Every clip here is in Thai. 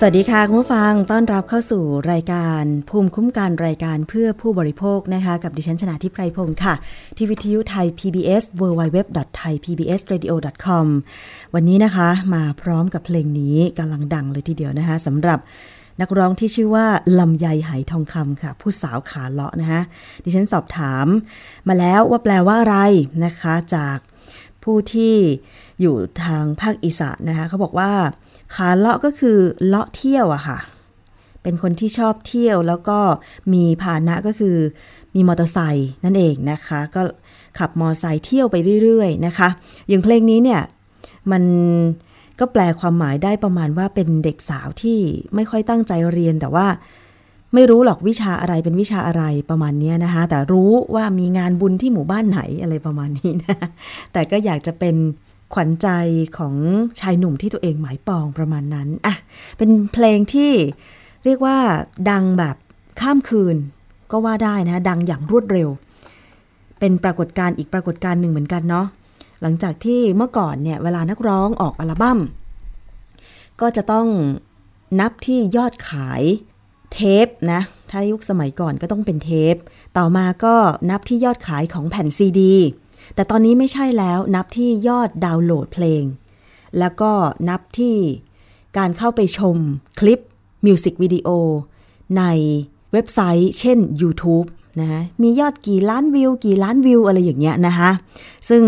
สวัสดีค่ะคุณผู้ฟังต้อนรับเข้าสู่รายการภูมิคุ้มกันรายการเพื่อผู้บริโภคนะคะ กับดิฉันชนะทิพไพรพงศ์ค่ะ ที่วิทยุไทย PBS www.thaipbsradio.com วันนี้นะคะมาพร้อมกับเพลงนี้กำลังดังเลยทีเดียวนะคะสำหรับนักร้องที่ชื่อว่าลำไยไหทองคำค่ะ ผู้สาวขาเลาะนะคะดิฉันสอบถามมาแล้วว่าแปลว่าอะไรนะคะ จากผู้ที่อยู่ทางภาคอีสานนะคะเขาบอกว่า ขาเลาะก็คือเลาะเที่ยวอะค่ะ เป็นคนที่ชอบเที่ยวแล้วก็มีพาหนะก็คือ มีมอเตอร์ไซค์นั่นเองนะคะ ก็ขับมอเตอร์ไซค์เที่ยวไปเรื่อยๆนะคะ อย่างเพลงนี้เนี่ยมันก็แปลความหมายได้ประมาณว่าเป็นเด็กสาวที่ไม่ค่อยตั้งใจเรียนแต่ว่าไม่รู้หรอกวิชาอะไรเป็นวิชาอะไรประมาณนี้นะคะ แต่รู้ว่ามีงานบุญที่หมู่บ้านไหนอะไรประมาณนี้นะ แต่ก็อยากจะเป็น ขวัญใจของชายหนุ่มที่ตัวเองหมายปองประมาณนั้นอะเป็นเพลงที่เรียกว่าดังแบบข้ามคืนก็ว่าได้นะดังอย่างรวดเร็ว เป็นปรากฏการณ์อีกปรากฏการณ์หนึ่งเหมือนกันเนาะหลังจากที่เมื่อก่อนเนี่ยเวลานักร้องออกอัลบั้มก็จะต้องนับที่ยอดขายเทปนะถ้ายุคสมัยก่อนก็ต้องเป็นเทป ต่อมาก็นับที่ยอดขายของแผ่นซีดี แต่ตอนนี้ไม่ใช่แล้วนับที่ยอดดาวน์โหลดเพลง แล้วก็นับที่การเข้าไปชมคลิปมิวสิกวิดีโอในเว็บไซต์ เช่น YouTube นะมียอดกี่ล้านวิว กี่ล้านวิวอะไรอย่างเงี้ยนะคะซึ่ง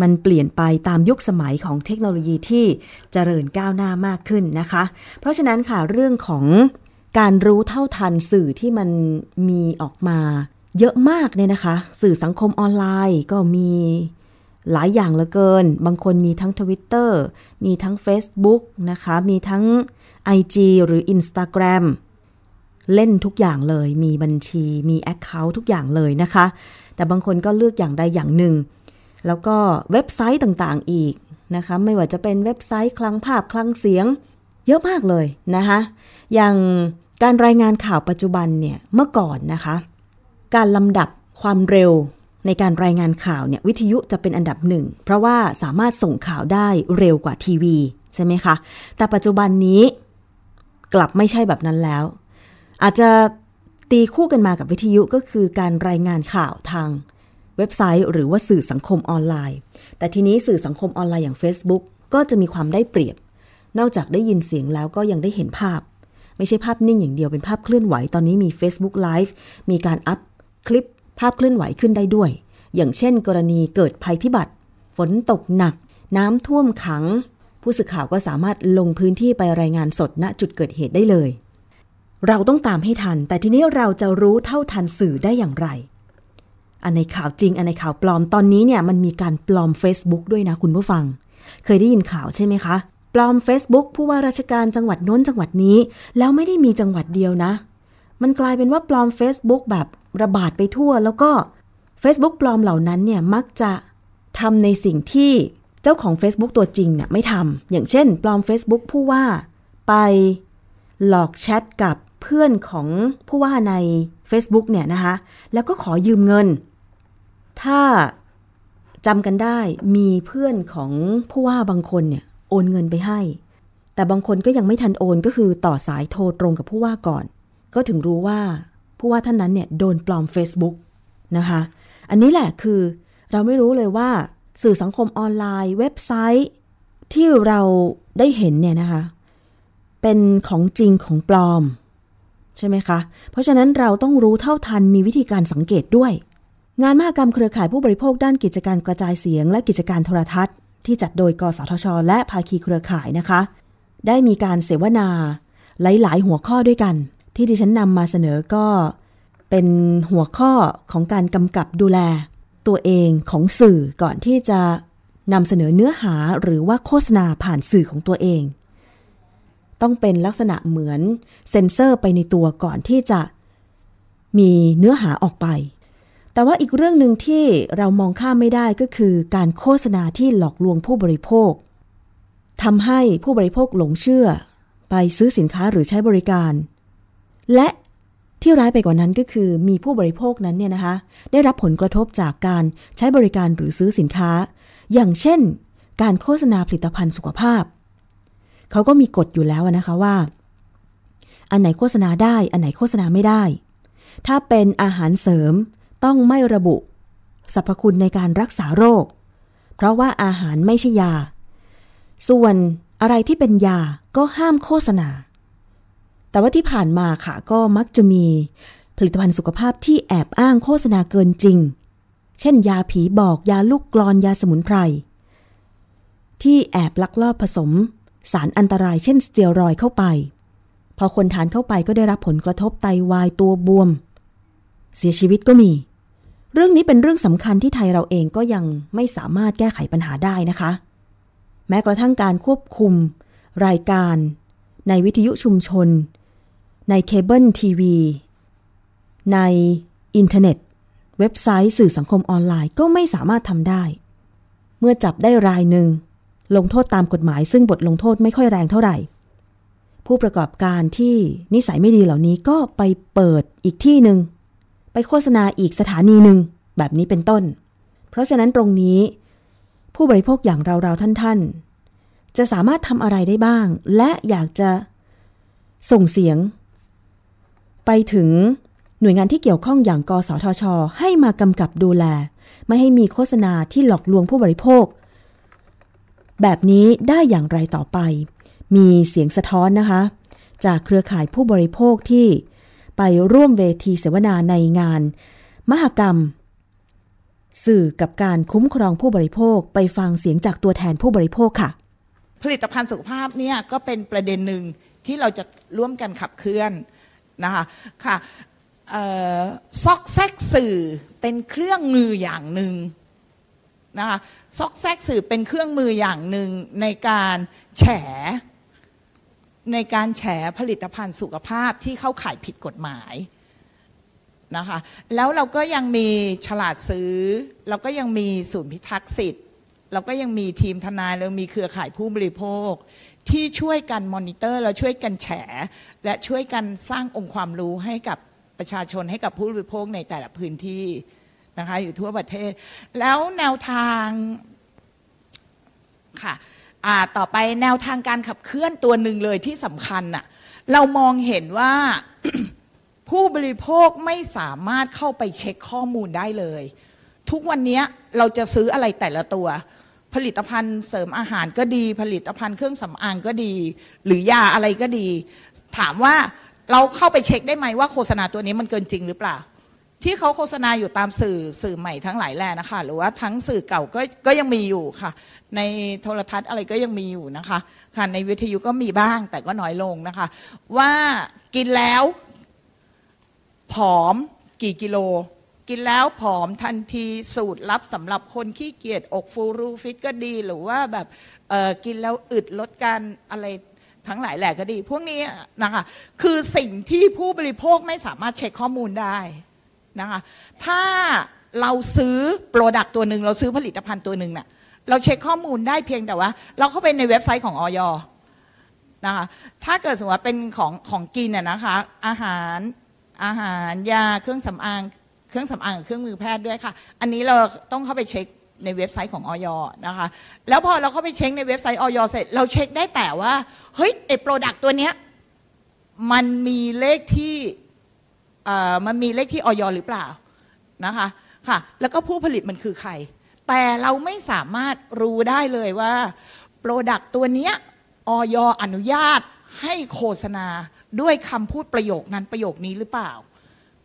มันเปลี่ยนไปตามยุคสมัยของเทคโนโลยีที่เจริญก้าวหน้ามากขึ้นนะคะ เพราะฉะนั้นค่ะเรื่องของการรู้เท่าทันสื่อที่มันมีออกมา เยอะมากเนี่ยนะคะ สื่อสังคมออนไลน์ก็มีหลายอย่างเหลือเกิน บางคนมีทั้ง Twitter มีทั้ง Facebook นะคะ มีทั้ง IG หรือ Instagram เล่นทุกอย่างเลย มีบัญชี มี Account ทุกอย่างเลยนะคะ แต่บางคนก็เลือกอย่างใดอย่างหนึ่ง แล้วก็เว็บไซต์ต่างๆอีกนะคะ ไม่ว่าจะเป็นเว็บไซต์คลังภาพคลังเสียง เยอะมากเลยนะคะ อย่างการรายงานข่าวปัจจุบันเนี่ย เมื่อก่อนนะคะ การลำดับความเร็วในการรายงานข่าวเนี่ยวิทยุจะเป็นอันดับหนึ่ง เพราะว่าสามารถส่งข่าวได้เร็วกว่าทีวี ใช่ไหมคะ แต่ปัจจุบันนี้กลับไม่ใช่แบบนั้นแล้ว อาจจะตีคู่กันมากับวิทยุก็คือการรายงานข่าวทางเว็บไซต์ หรือว่าสื่อสังคมออนไลน์ แต่ทีนี้สื่อสังคมออนไลน์อย่าง Facebook ก็จะมีความได้เปรียบ นอกจากได้ยินเสียงแล้วก็ยังได้เห็นภาพ ไม่ใช่ภาพนิ่งอย่างเดียวเป็นภาพเคลื่อนไหวตอนนี้มี Facebook Live มีการอัพ คลิปภาพเคลื่อนไหวขึ้นได้ด้วย อย่างเช่น กรณีเกิดภัยพิบัติ ฝนตกหนัก น้ำท่วมขัง ผู้สื่อข่าวก็สามารถลงพื้นที่ไปรายงานสดณจุดเกิดเหตุได้เลย เราต้องตามให้ทัน แต่ทีนี้เราจะรู้เท่าทันสื่อได้อย่างไร อันในข่าวจริง อันในข่าวปลอมตอนนี้เนี่ยมันมีการปลอม Facebook ด้วยนะคุณผู้ฟัง เคยได้ยินข่าวใช่ไหมคะปลอม Facebook ผู้ว่าราชการจังหวัดโน้นจังหวัดนี้ แล้วไม่ได้มีจังหวัดเดียวนะ มันกลายเป็นว่าปลอม Facebook แบบ ระบาดไปทั่ว แล้วก็ Facebook ปลอมเหล่านั้นเนี่ยมักจะทำในสิ่งที่เจ้าของ Facebook ตัวจริงเนี่ยไม่ทำอย่างเช่น ปลอม Facebook ผู้ว่าไปหลอกแชทกับเพื่อนของผู้ว่าใน Facebook เนี่ยนะคะแล้วก็ขอยืมเงิน ถ้าจำกันได้มีเพื่อนของผู้ว่าบางคนเนี่ยโอนเงินไปให้ แต่บางคนก็ยังไม่ทันโอนก็คือต่อสายโทรตรงกับผู้ว่าก่อน ก็ถึงรู้ว่า ผู้ว่าท่านนั้นเนี่ยโดนปลอม Facebook นะคะ อันนี้แหละคือเราไม่รู้เลยว่าสื่อสังคมออนไลน์ เว็บไซต์ที่เราได้เห็นเนี่ยนะคะ เป็นของจริงของปลอม ใช่ไหมคะ เพราะฉะนั้นเราต้องรู้เท่าทันมีวิธีการสังเกตด้วย งานมหกรรมเครือข่ายผู้บริโภคด้านกิจการกระจายเสียง และกิจการโทรทัศน์ ที่จัดโดยกสทช และภาคีเครือข่ายนะคะ ได้มีการเสวนาหลาย ๆ หัวข้อด้วยกัน ที่ดิฉันนำมาเสนอก็เป็นหัวข้อของการกำกับดูแล ตัวเองของสื่อก่อนที่จะนำเสนอเนื้อหาหรือว่าโฆษณาผ่านสื่อของตัวเอง ต้องเป็นลักษณะเหมือนเซ็นเซอร์ไปในตัวก่อนที่จะมีเนื้อหาออกไป แต่ว่าอีกเรื่องหนึ่งที่เรามองข้ามไม่ได้ก็คือการโฆษณาที่หลอกลวงผู้บริโภคทำให้ผู้บริโภคหลงเชื่อ ไปซื้อสินค้าหรือใช้บริการ และที่ร้ายไปกว่านั้นก็คือมีผู้บริโภคนั้นเนี่ยนะคะ ได้รับผลกระทบจากการใช้บริการหรือซื้อสินค้า อย่างเช่น การโฆษณาผลิตภัณฑ์สุขภาพ เขาก็มีกฎอยู่แล้วนะคะว่า อันไหนโฆษณาได้ อันไหนโฆษณาไม่ได้ ถ้าเป็นอาหารเสริมต้องไม่ระบุสรรพคุณในการรักษาโรค เพราะว่าอาหารไม่ใช่ยา ส่วนอะไรที่เป็นยาก็ห้ามโฆษณา แต่ว่าที่ผ่านมาค่ะก็มักจะมีผลิตภัณฑ์สุขภาพที่แอบอ้างโฆษณาเกินจริง เช่น ยาผีบอกยาลูกกรอนยาสมุนไพร ที่แอบลักลอบผสม สารอันตรายเช่นสเตียรอยเข้าไป พอคนทานเข้าไปก็ได้รับผลกระทบไตาวายตัวบวม เสียชีวิตก็มี เรื่องนี้เป็นเรื่องสำคัญที่ไทยเราเองก็ยังไม่สามารถแก้ไขปัญหาได้นะคะ แม้กระทั่งการควบคุม รายการ ในวิทยุชุมชน ในเคเบิลทีวี ในอินเทอร์เน็ต เว็บไซต์สื่อสังคมออนไลน์ก็ไม่สามารถทำได้ เมื่อจับได้รายหนึ่ง ลงโทษตามกฎหมายซึ่งบทลงโทษไม่ค่อยแรงเท่าไหร่ ผู้ประกอบการที่นิสัยไม่ดีเหล่านี้ก็ไปเปิดอีกที่หนึ่ง ไปโฆษณาอีกสถานีหนึ่ง แบบนี้เป็นต้น เพราะฉะนั้นตรงนี้ ผู้บริโภคอย่างเราๆท่านๆจะสามารถทำอะไรได้บ้าง และอยากจะส่งเสียง ไปถึงหน่วยงานที่เกี่ยวข้องอย่างกสทช ให้มากำกับดูแล ไม่ให้มีโฆษณาที่หลอกลวงผู้บริโภค แบบนี้ได้อย่างไรต่อไป มีเสียงสะท้อนนะคะ จากเครือข่ายผู้บริโภคที่ไปร่วมเวทีเสวนาในงาน มหกรรม สื่อกับการคุ้มครองผู้บริโภคไปฟังเสียงจากตัวแทนผู้บริโภคค่ะ ผลิตภัณฑ์สุขภาพเนี่ยก็เป็นประเด็นหนึ่งที่เราจะร่วมกันขับเคลื่อน นะคะค่ะเอ่อซอกแซกสื่อเป็นเครื่องมืออย่างหนึ่งนะคะซอกแซกสื่อเป็นเครื่องมืออย่างหนึ่งในการแฉในการแฉผลิตภัณฑ์สุขภาพที่เข้าขายผิดกฎหมายนะคะแล้วเราก็ยังมีฉลาดซื้อ เราก็ยังมีศูนย์พิทักษ์สิทธิ์ เราก็ยังมีทีมทนายเรามีเครือข่ายผู้บริโภค ที่ช่วยกันมอนิเตอร์และช่วยกันแฉ และช่วยกันสร้างองค์ความรู้ให้กับประชาชนให้กับผู้บริโภคในแต่ละพื้นที่นะคะอยู่ทั่วประเทศ แล้วแนวทางค่ะต่อไปแนวทางการขับเคลื่อนตัวหนึ่งเลยที่สำคัญน่ะเรามองเห็นว่าผู้บริโภคไม่สามารถเข้าไปเช็คข้อมูลได้เลย ทุกวันนี้เราจะซื้ออะไรแต่ละตัว ผลิตภัณฑ์เสริมอาหารก็ดี ผลิตภัณฑ์เครื่องสำอางก็ดี หรือยาอะไรก็ดี ถามว่าเราเข้าไปเช็คได้ไหมว่าโฆษณาตัวนี้มันเกินจริงหรือเปล่า ที่เขาโฆษณาอยู่ตามสื่อสื่อใหม่ทั้งหลายแหล่นะคะ หรือว่าทั้งสื่อเก่าก็ก็ยังมีอยู่ค่ะ ในโทรทัศน์อะไรก็ยังมีอยู่นะคะค่ะในวิทยุก็มีบ้างแต่ก็น้อยลงนะคะ ว่ากินแล้ว ผอมกี่กิโล กินแล้วผอมทันทีสูตรลับสำหรับคนขี้เกียจอกฟูรูฟิตก็ดีหรือว่าแบบเออกินแล้วอึดลดการอะไรทั้งหลายแหล่ก็ดี พวกนี้นะคะคือสิ่งที่ผู้บริโภคไม่สามารถเช็คข้อมูลได้นะคะถ้าเราซื้อ product ตัวหนึ่งเราซื้อผลิตภัณฑ์ตัวหนึ่งเน่ะเราเช็คข้อมูลได้เพียงแต่ว่า เราเข้าไปในเว็บไซต์ของอย. นะคะถ้าเกิดสมมติว่าเป็นของของกินน่ะนะคะอาหารอาหารยาเครื่องสำอาง เครื่องสำอางกับเครื่องมือแพทย์ด้วยค่ะ อันนี้เราต้องเข้าไปเช็คในเว็บไซต์ของอย. นะคะ แล้วพอเราเข้าไปเช็คในเว็บไซต์อย. เสร็จ เราเช็คได้แต่ว่า เฮ้ยไอ้ product ตัวเนี้ยมันมีเลขที่เอ่อมันมีเลขที่อย. หรือเปล่านะคะค่ะ แล้วก็ผู้ผลิตมันคือใคร แต่เราไม่สามารถรู้ได้เลยว่า product ตัวเนี้ยอย. อนุญาตให้โฆษณาด้วยคำพูดประโยคนั้นประโยคนี้หรือเปล่า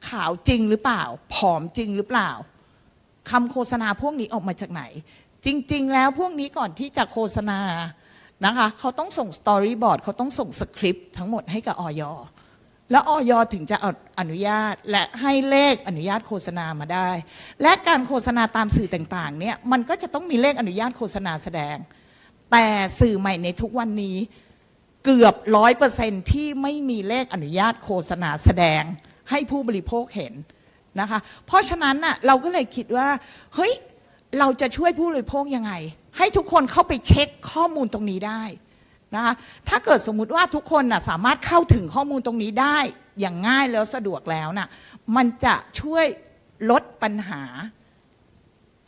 ขาวจริงหรือเปล่า ผอมจริงหรือเปล่าคำโฆษณาพวกนี้ออกมาจากไหน จริง ๆ แล้วพวกนี้ก่อนที่จะโฆษณานะคะเขาต้องส่ง storyboard เขาต้องส่งสคริปต์ทั้งหมดให้กับอย.แล้วออยถึงจะอนุญาตและให้เลขอนุญาตโฆษณามาได้ และการโฆษณาตามสื่อต่างๆเนี่ยมันก็จะต้องมีเลขอนุญาตโฆษณาแสดง แต่สื่อใหม่ในทุกวันนี้เกือบร้อยเปอร์เซนที่ไม่มีเลขอนุญาตโฆษณาแสดง ให้ผู้บริโภคเห็นนะคะ เพราะฉะนั้นน่ะเราก็เลยคิดว่า เฮ้ย เราจะช่วยผู้บริโภคยังไง ให้ทุกคนเข้าไปเช็คข้อมูลตรงนี้ได้นะคะถ้าเกิดสมมุติว่าทุกคนน่ะสามารถเข้าถึงข้อมูลตรงนี้ได้อย่างง่ายแล้วสะดวกแล้วน่ะมันจะช่วยลดปัญหา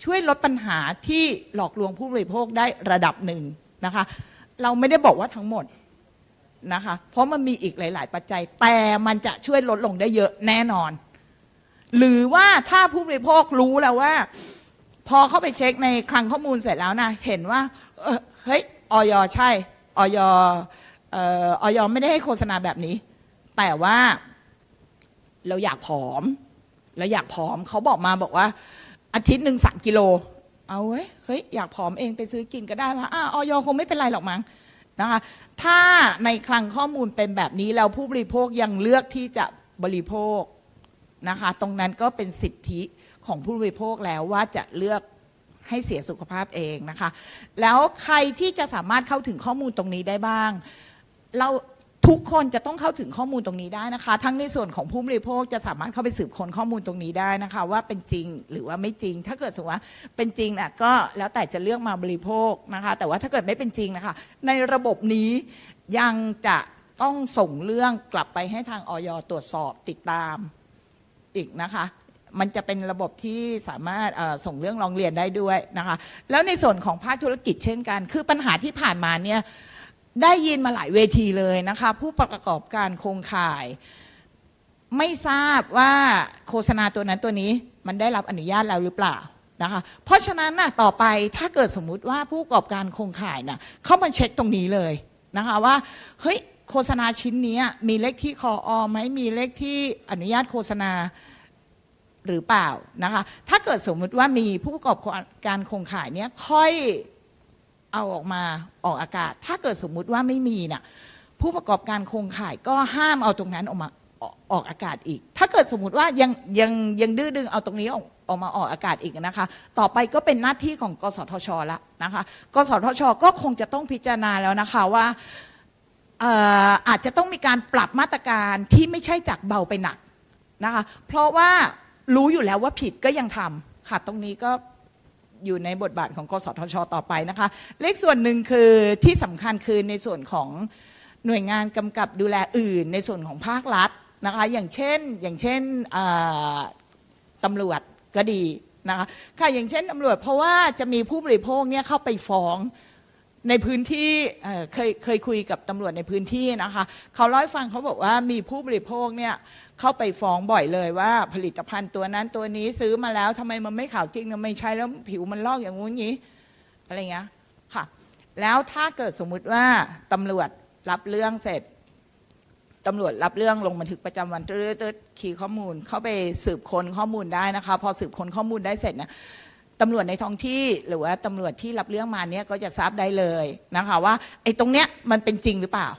ช่วยลดปัญหาที่หลอกลวงผู้บริโภคได้ระดับหนึ่งนะคะ เราไม่ได้บอกว่าทั้งหมด นะคะ เพราะมันมีอีกหลาย ๆ ปัจจัย แต่มันจะช่วยลดลงได้เยอะแน่นอน หรือว่าถ้าผู้บริโภครู้แล้วว่า พอเข้าไปเช็คในคลังข้อมูลเสร็จแล้วนะ เห็นว่าเฮ้ยออยใช่ออยออยไม่ได้ให้โฆษณาแบบนี้ แต่ว่าเราอยากผอมเราอยากผอมเขาบอกมาบอกว่า อาทิตย์หนึ่งสามกิโล เอาเว้ยเฮ้ยอยากผอมเองไปซื้อกินก็ได้ว่าอ่าออยคงไม่เป็นไรหรอกมั้ง นะคะถ้าในคลังข้อมูลเป็นแบบนี้แล้วผู้บริโภคยังเลือกที่จะบริโภคนะคะตรงนั้นก็เป็นสิทธิของผู้บริโภคแล้วว่าจะเลือกให้เสียสุขภาพเองนะคะ แล้วใครที่จะสามารถเข้าถึงข้อมูลตรงนี้ได้บ้าง เรา ทุกคนจะต้องเข้าถึงข้อมูลตรงนี้ได้นะคะ ทั้งในส่วนของผู้บริโภคจะสามารถเข้าไปสืบค้นข้อมูลตรงนี้ได้นะคะ ว่าเป็นจริงหรือว่าไม่จริง ถ้าเกิดสมมติว่าเป็นจริงน่ะก็แล้วแต่จะเลือกมาบริโภคนะคะ แต่ว่าถ้าเกิดไม่เป็นจริงนะคะ ในระบบนี้ยังจะต้องส่งเรื่องกลับไปให้ทางออยตรวจสอบติดตามอีกนะคะ มันจะเป็นระบบที่สามารถส่งเรื่องร้องเรียนได้ด้วยนะคะ แล้วในส่วนของภาคธุรกิจเช่นกัน คือปัญหาที่ผ่านมาเนี่ย ได้ยินมาหลายเวทีเลยนะคะ ผู้ประกอบการโครงข่าย ไม่ทราบว่าโฆษณาตัวนั้นตัวนี้มันได้รับอนุญาตแล้วหรือเปล่านะคะเพราะฉะนั้นน่ะต่อไปถ้าเกิดสมมุติว่าผู้ประกอบการโครงข่ายน่ะเข้ามาเช็คตรงนี้เลยนะคะว่าเฮ้ยโฆษณาชิ้นนี้มีเลขที่คออไหมมีเลขที่อนุญาตโฆษณาหรือเปล่านะคะถ้าเกิดสมมุติว่ามีผู้ประกอบการโครงข่ายเนี้ยค่อย เอาออกมาออกอากาศ ถ้าเกิดสมมุติว่าไม่มีน่ะผู้ประกอบการโครงข่ายก็ห้ามเอาตรงนั้นออกมาออกอากาศอีก ถ้าเกิดสมมติว่ายังยังยังดื้อดึงเอาตรงนี้ออกออกมาออกอากาศอีกนะคะ ต่อไปก็เป็นหน้าที่ของกสทชละนะคะ กสทชก็คงจะต้องพิจารณาแล้วนะคะว่าอาจจะต้องมีการปรับมาตรการที่ไม่ใช่จากเบาไปหนักนะคะ เพราะว่ารู้อยู่แล้วว่าผิดก็ยังทำค่ะตรงนี้ก็ อยู่ในบทบาทของกสทช ต่อไปนะคะ เลขส่วนหนึ่งคือที่สำคัญคือในส่วนของหน่วยงานกำกับดูแลอื่น ในส่วนของภาครัฐนะคะ อย่างเช่นอย่างเช่นตำรวจก็ดีนะคะค่ะอย่างเช่นตำรวจเพราะว่าจะมีผู้บริโภคเนี่ยเข้าไปฟ้อง ในพื้นที่เคยเคยคุยกับตำรวจในพื้นที่นะคะเขาเล่าให้ฟังเขาบอกว่ามีผู้บริโภคเนี่ยเข้าไปฟ้องบ่อยเลยว่า ผลิตภัณฑ์ตัวนั้นตัวนี้ซื้อมาแล้วทำไมมันไม่ขาวจริงทำไม่ใช้แล้วผิวมันลอกอย่างงู้นนี้อะไรเงี้ยค่ะ แล้วถ้าเกิดสมมุติว่าตำรวจรับเรื่องเสร็จตำรวจรับเรื่องลงบันทึกประจำวันตืดๆคีย์ข้อมูลเข้าไปสืบค้นข้อมูลได้นะคะ พอสืบค้นข้อมูลได้เสร็จเนะ ตำรวจในท้องที่หรือว่าตำรวจที่รับเรื่องมาเนี้ยก็จะทราบได้เลยนะคะว่าไอ้ตรงเนี้ยมันเป็นจริงหรือเปล่า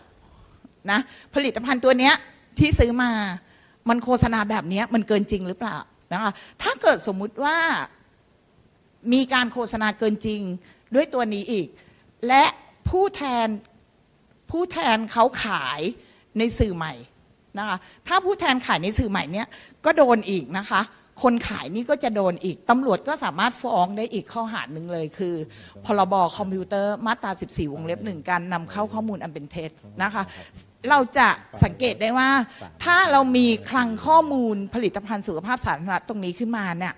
นะผลิตภัณฑ์ตัวเนี้ยที่ซื้อมามันโฆษณาแบบนี้มันเกินจริงหรือเปล่านะคะถ้าเกิดสมมุติว่ามีการโฆษณาเกินจริงด้วยตัวนี้อีก และผู้แทนผู้แทนเขาขายในสื่อใหม่นะคะถ้าผู้แทนขายในสื่อใหม่เนี้ยก็โดนอีกนะคะ คนขายนี่ก็จะโดนอีก ตำรวจก็สามารถฟ้องได้อีกข้อหาหนึ่งเลย คือ พรบคอมพิวเตอร์มาตรา 14 วงเล็บหนึ่งการนำเข้าข้อมูลอันเป็นเท็จนะคะ เราจะสังเกตได้ว่า ถ้าเรามีคลังข้อมูลผลิตภัณฑ์สุขภาพสาธารณะตรงนี้ขึ้นมาเนี่ย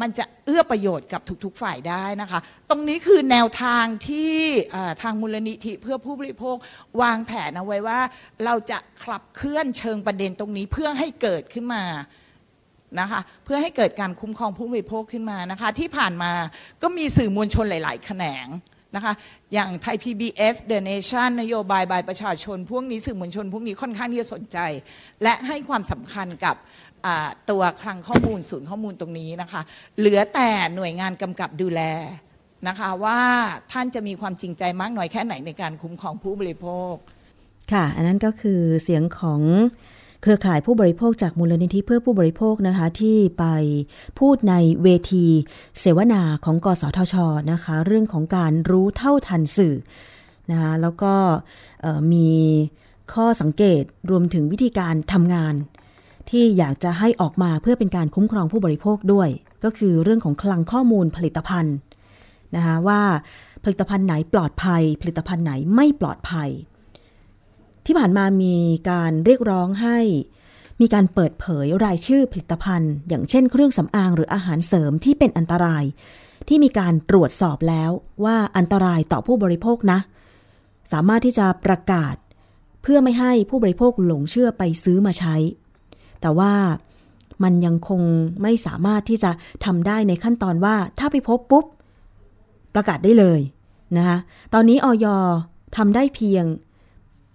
มันจะเอื้อประโยชน์กับทุกๆฝ่ายได้นะคะ ตรงนี้คือแนวทางที่ทางมูลนิธิเพื่อผู้บริโภควางแผนเอาไว้ว่า เราจะขับเคลื่อนเชิงประเด็นตรงนี้เพื่อให้เกิดขึ้นมา นะคะเพื่อให้เกิดการคุ้มครองผู้บริโภคขึ้นมานะคะที่ผ่านมาก็มีสื่อมวลชนหลาย ๆ แขนงนะคะอย่างไทย PBS The Nation นโยบายบายประชาชน พวกนี้สื่อมวลชน พวกนี้ค่อนข้างที่จะสนใจ และให้ความสำคัญกับตัวคลังข้อมูลศูนย์ข้อมูลตรงนี้นะคะเหลือแต่หน่วยงานกำกับดูแลนะคะว่าท่านจะมีความจริงใจมากน้อยแค่ไหนในการคุ้มครองผู้บริโภค ค่ะ อันนั้นก็คือเสียงของ เครือข่ายผู้บริโภคจากมูลนิธิเพื่อผู้บริโภคนะคะที่ไปพูดในเวที เสวนาของกสทชนะคะ เรื่องของการรู้เท่าทันสื่อนะคะแล้วก็มีข้อสังเกตรวมถึงวิธีการทำงาน ที่อยากจะให้ออกมาเพื่อเป็นการคุ้มครองผู้บริโภคด้วย ก็คือเรื่องของคลังข้อมูลผลิตภัณฑ์นะคะว่าผลิตภัณฑ์ไหนปลอดภัย ผลิตภัณฑ์ไหนไม่ปลอดภัย ที่ผ่านมามีการเรียกร้องให้ มีการเปิดเผยรายชื่อผลิตภัณฑ์ อย่างเช่นเครื่องสำอางหรืออาหารเสริมที่เป็นอันตราย ที่มีการตรวจสอบแล้วว่าอันตรายต่อผู้บริโภคนะ สามารถที่จะประกาศ เพื่อไม่ให้ผู้บริโภคหลงเชื่อไปซื้อมาใช้ แต่ว่ามันยังคงไม่สามารถที่จะทำได้ในขั้นตอนว่าถ้าไปพบปุ๊บ ประกาศได้เลยนะคะตอนนี้ออยทำได้เพียง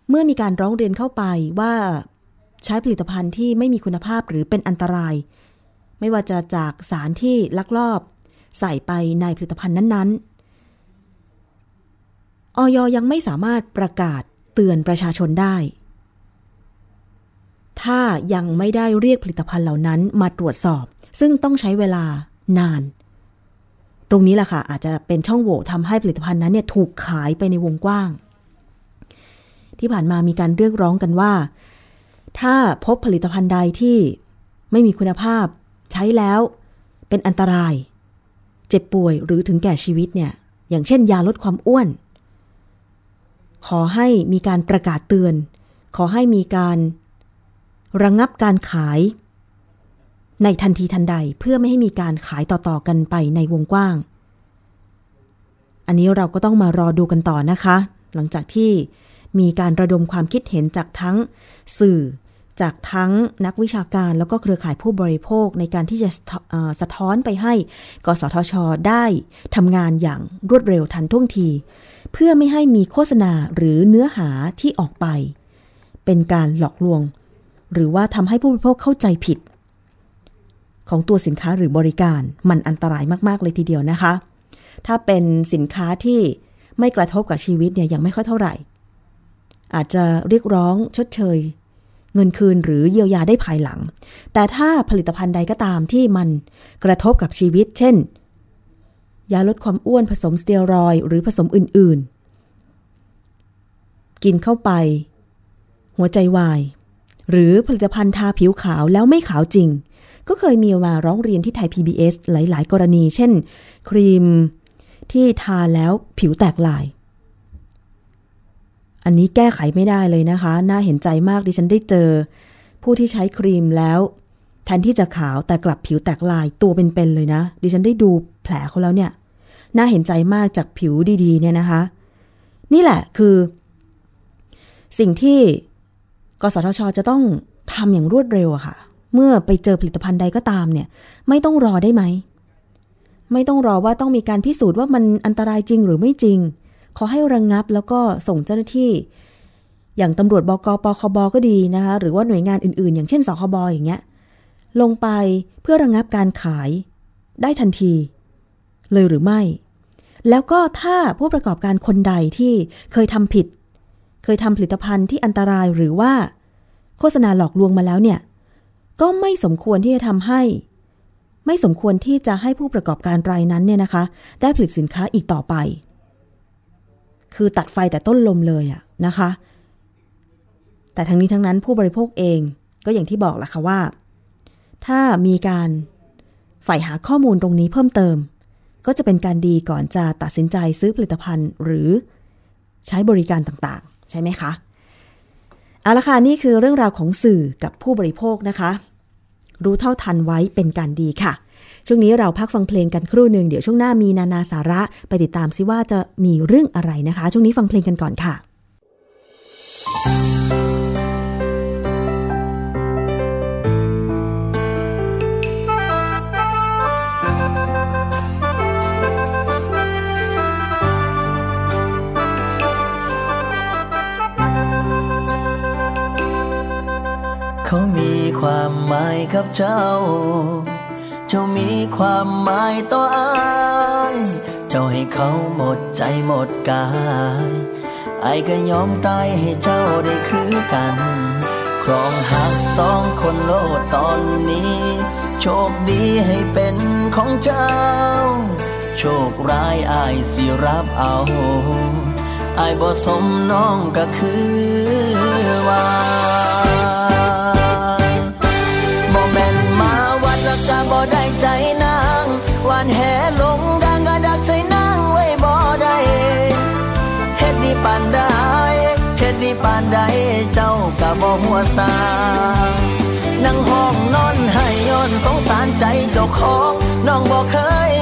เมื่อมีการร้องเรียนเข้าไปว่าใช้ผลิตภัณฑ์ที่ไม่มีคุณภาพหรือเป็นอันตราย ไม่ว่าจะจากสารที่ลักลอบ ใส่ไปในผลิตภัณฑ์นั้นๆออยยังไม่สามารถประกาศเตือนประชาชนได้ ถ้ายังไม่ได้เรียกผลิตภัณฑ์เหล่านั้นมาตรวจสอบ ซึ่งต้องใช้เวลานาน ตรงนี้แหละค่ะอาจจะเป็นช่องโหว่ทำให้ผลิตภัณฑ์นั้นเนี่ยถูกขายไปในวงกว้าง ที่ผ่านมามีการเรียกร้องกันว่า ถ้าพบผลิตภัณฑ์ใดที่ไม่มีคุณภาพใช้แล้ว เป็นอันตราย เจ็บป่วยหรือถึงแก่ชีวิตเนี่ย อย่างเช่นยาลดความอ้วน ขอให้มีการประกาศเตือน ขอให้มีการระงงับการขาย ในทันทีทันใดเพื่อไม่ให้มีการขายต่อๆกันไปในวงกว้าง อันนี้เราก็ต้องมารอดูกันต่อนะคะ หลังจากที่ มีการระดมความคิดเห็นจากทั้งสื่อ จากทั้งนักวิชาการแล้วก็เครือข่ายผู้บริโภคในการที่จะสะท้อนไปให้กสทช ได้ทำงานอย่างรวดเร็วทันท่วงที เพื่อไม่ให้มีโฆษณาหรือเนื้อหาที่ออกไป เป็นการหลอกลวง หรือว่าทำให้ผู้บริโภคเข้าใจผิด ของตัวสินค้าหรือบริการมันอันตรายมาก ๆ เลยทีเดียวนะคะ ถ้าเป็นสินค้าที่ไม่กระทบกับชีวิตเนี่ยยังไม่ค่อยเท่าไหร่ อาจจะเรียกร้องชดเชย เงินคืนหรือเยียวยาได้ภายหลัง แต่ถ้าผลิตภัณฑ์ใดก็ตามที่มันกระทบกับชีวิต เช่น ยาลดความอ้วนผสมสเตียรอยหรือผสมอื่น ๆ กินเข้าไป หัวใจวาย หรือผลิตภัณฑ์ทาผิวขาวแล้วไม่ขาวจริง ก็เคยมีมาร้องเรียนที่ไทย PBS หลาย ๆ กรณี เช่น ครีมที่ทาแล้วผิวแตกลาย อันนี้แก้ไขไม่ได้เลยนะคะ น่าเห็นใจมากดิฉันได้เจอ ผู้ที่ใช้ครีมแล้ว แทนที่จะขาวแต่กลับผิวแตกลายตัวเป็นๆเเลยนะ ดิฉันได้ดูแผลเขาแล้วเนี่ย น่าเห็นใจมากจากผิวดีๆ เนี่ยนะคะ นี่แหละคือ สิ่งที่กสทช จะต้องทำอย่างรวดเร็วอะค่ะ เมื่อไปเจอผลิตภัณฑ์ใดก็ตามเนี่ย ไม่ต้องรอได้ไหม ไม่ต้องรอว่าต้องมีการพิสูจน์ว่ามันอันตรายจริงหรือไม่จริง ขอให้ระงงับแล้วก็ส่งเจ้าหน้าที่ อย่างตำรวจบกปคบก็ดีนะคะหรือว่าหน่วยงานอื่นๆ อย่างเช่นสคบอย่างเงี้ยลงไปเพื่อระงงับการขายได้ทันที เลยหรือไม่ แล้วก็ถ้าผู้ประกอบการคนใดที่เคยทำผิด เคยทำผลิตภัณฑ์ที่อันตรายหรือว่า โฆษณาหลอกลวงมาแล้วเนี่ย ก็ไม่สมควรที่จะทำให้ ไม่สมควรที่จะให้ผู้ประกอบการรายนั้นเนี่ยนะคะ ได้ผลิตสินค้าอีกต่อไป คือตัดไฟแต่ต้นลมเลยอะนะคะ แต่ทั้งนี้ทั้งนั้นผู้บริโภคเองก็อย่างที่บอกแหละค่ะว่า ถ้ามีการใฝ่หาข้อมูลตรงนี้เพิ่มเติม ก็จะเป็นการดีก่อนจะตัดสินใจซื้อผลิตภัณฑ์ หรือใช้บริการต่างๆ ใช่ไหมคะเอาละค่ะนี่คือเรื่องราวของสื่อกับผู้บริโภคนะคะ รู้เท่าทันไว้เป็นการดีค่ะ ช่วงนี้เราพักฟังเพลงกันครู่หนึ่งเดี๋ยวช่วงหน้ามีนานาสาระไปติดตามซิว่าจะมีเรื่องอะไรนะคะ ช่วงนี้ฟังเพลงกันก่อนค่ะ เขามีความหมายกับเจ้า จ้ามีความหมายต่ออายเจ้าให้เขาหมดใจหมดกายไอ้ก็ยอมตายให้เจ้าได้คือกัน ครองหักสองคนโลดตอนนี้ โชคดีให้เป็นของเจ้า โชคร้ายอายสิรับเอาอายบ่สมน้องก็คือว่าานใดเจ้ากะบ่หัวซานั่งห้องนอนให้ย้อนสงสารใจเจ้าของน้องบ่เคย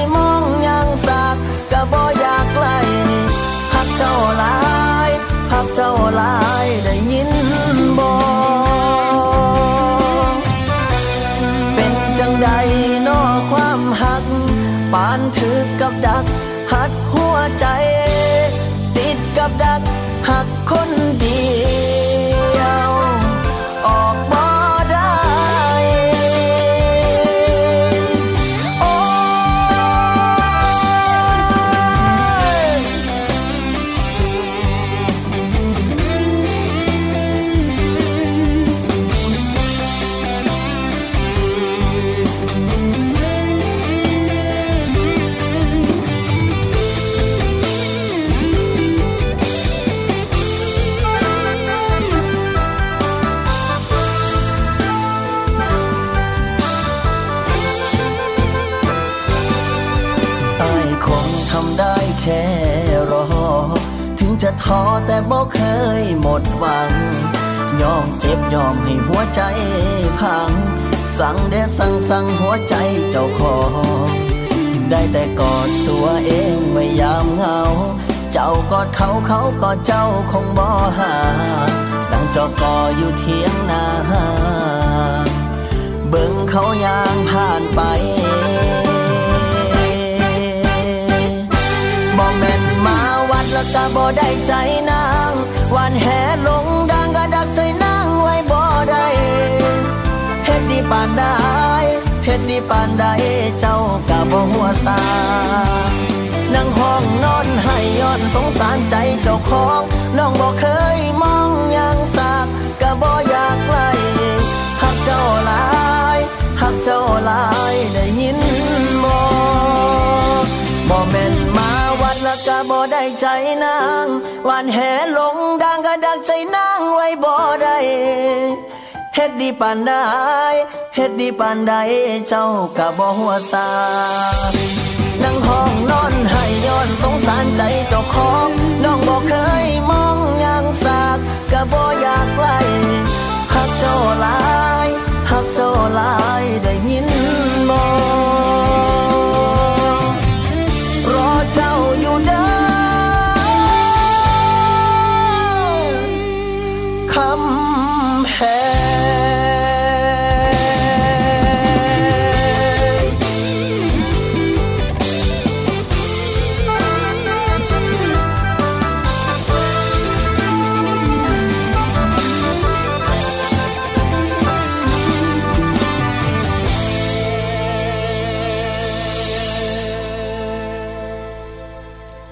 ยอมให้หัวใจพัง สั่งเดสั่งสั่งหัวใจเจ้าของได้แต่กอดตัวเองไว้ยามเหงา เจ้ากอดเขาเขากอดเจ้าคงบ่หาดังจอกออยู่เทียงนาเบิ่งเขายางผ่านไปบ่แม่นมาวัดแล้วก็บ่ได้ใจนางวันแห่ลง ดดีปานใดเฮ็ดดีปานใดเจ้าก็บ่หัวซานั่งห้องนอนให้ย้อนสงสารใจเจ้าของน้องบ่เคยมองยังสากก็บ่อยากไล่หักเจ้าหลายหักเจ้าหลายได้ยินบ่บ่แม่นมาวัดล้วก็บ่ได้ใจนางวันแหลง เฮ็ดดีปานใดเฮ็ดดีปานใดเจ้ากะบ่หัวซานั่งห้องนอนให้ย้อนสงสารใจเจ้าของน้องบ่เคยมองยังสากกะบ่อยากไล่หักเจ้าหลายหักเจ้าหลายได้ยิน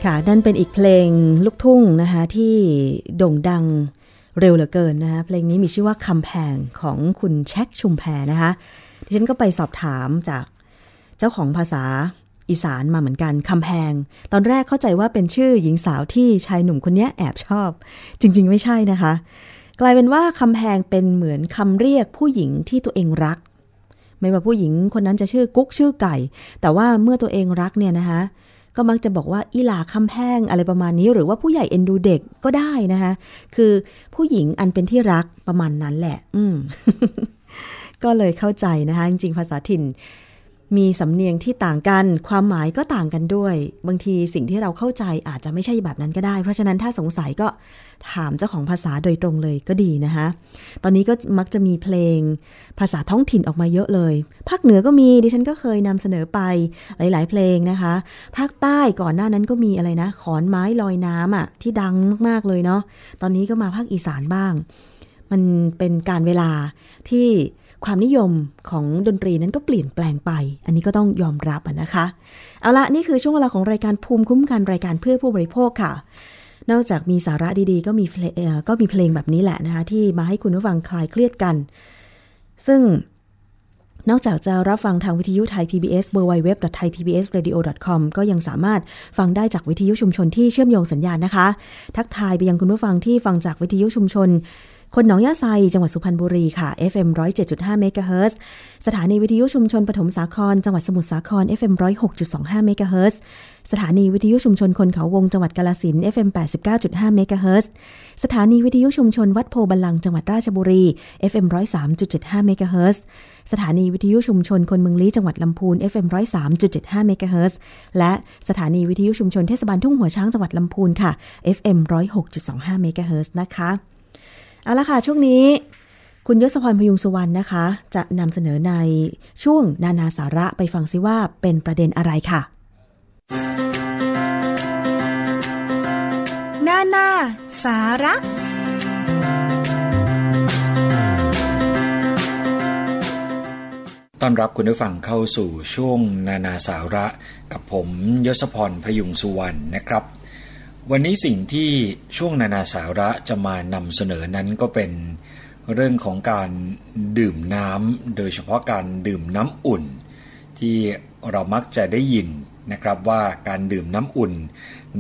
ค่ะนั่นเป็นอีกเพลงลูกทุ่งนะคะที่โด่งดังเร็วเหลือเกินนะคะเพลงนี้มีชื่อว่าคำแพงของคุณแช็คชุมแพนะคะดิฉันก็ไปสอบถามจากเจ้าของภาษาอีสานมาเหมือนกันคำแพง ตอนแรกเข้าใจว่าเป็นชื่อหญิงสาวที่ชายหนุ่มคนนี้แอบชอบ จริง ๆ ไม่ใช่นะคะ กลายเป็นว่าคำแพงเป็นเหมือนคำเรียกผู้หญิงที่ตัวเองรัก ไม่ว่าผู้หญิงคนนั้นจะชื่อกุ๊กชื่อไก่ แต่ว่าเมื่อตัวเองรักเนี่ยนะคะ ก็มักจะบอกว่าอีหลาคำแพงอะไรประมาณนี้ หรือว่าผู้ใหญ่เอ็นดูเด็กก็ได้นะคะคือผู้หญิงอันเป็นที่รักประมาณนั้นแหละ อืมก็เลยเข้าใจนะคะ จริงๆภาษาถิ่น มีสำเนียงที่ต่างกัน ความหมายก็ต่างกันด้วย บางทีสิ่งที่เราเข้าใจอาจจะไม่ใช่แบบนั้นก็ได้ เพราะฉะนั้นถ้าสงสัยก็ถามเจ้าของภาษาโดยตรงเลยก็ดีนะคะตอนนี้ก็มักจะมีเพลงภาษาท้องถิ่นออกมาเยอะเลย ภาคเหนือก็มีดิฉันก็เคยนำเสนอไปหลาย ๆ เพลงนะคะ ภาคใต้ก่อนหน้านั้นก็มีอะไรนะ ขอนไม้ลอยน้ำอะที่ดังมากๆเลยเนาะตอนนี้ก็มาภาคอีสานบ้าง มันเป็นการเวลาที่ ความนิยมของดนตรีนั้นก็เปลี่ยนแปลงไป อันนี้ก็ต้องยอมรับนะคะ เอาละนี่คือช่วงเวลาของรายการภูมิคุ้มกันรายการเพื่อผู้บริโภคค่ะ นอกจากมีสาระดีๆ ก็มีก็มีเพลงแบบนี้แหละนะคะที่มาให้คุณผู้ฟังคลายเครียดกัน ซึ่งนอกจากจะรับฟังทางวิทยุไทย PBS www.thaipbsradio.com ก็ยังสามารถฟังได้จากวิทยุชุมชนที่เชื่อมโยงสัญญาณนะคะ ทักทายไปยังคุณผู้ฟังที่ฟังจากวิทยุชุมชน คนหนองยาไซ จังหวัดสุพรรณบุรีค่ะ FM 107.5เมกะเฮิรตซ์สถานีวิทยุชุมชนปฐมสาคร จังหวัดสมุทรสาคร FM 106.25เมกะเฮิรตซ์สถานีวิทยุชุมชนคนเขาวงจังหวัดกาฬสินธุ์ FM 89.5เมกะเฮิรตซ์สถานีวิทยุชุมชนวัดโพธิ์บัลลังก์ จังหวัดราชบุรี FM 103.75เมกะเฮิรตซ์สถานีวิทยุชุมชนคนเมืองลี้จังหวัดลำพูน FM 103.75เมกะเฮิรตซ์และสถานีวิทยุชุมชนเทศบาลทุ่งหัวช้างจังหวัดลำพูนค่ะ FM 106.25เมกะเฮิรตซ์นะคะ เอาละค่ะ ช่วงนี้ คุณยศพรพยุงสุวรรณนะคะ จะนำเสนอในช่วงนานาสาระไปฟังซิว่าเป็นประเด็นอะไรค่ะ นานาสาระต้อนรับคุณผู้ฟังเข้าสู่ช่วงนานาสาระ กับผมยศพรพยุงสุวรรณนะครับ วันนี้สิ่งที่ช่วงนานาสาระจะมานำเสนอนั้นก็เป็นเรื่องของการดื่มน้ำโดยเฉพาะการดื่มน้ำอุ่น ที่เรามักจะได้ยินนะครับว่าการดื่มน้ำอุ่น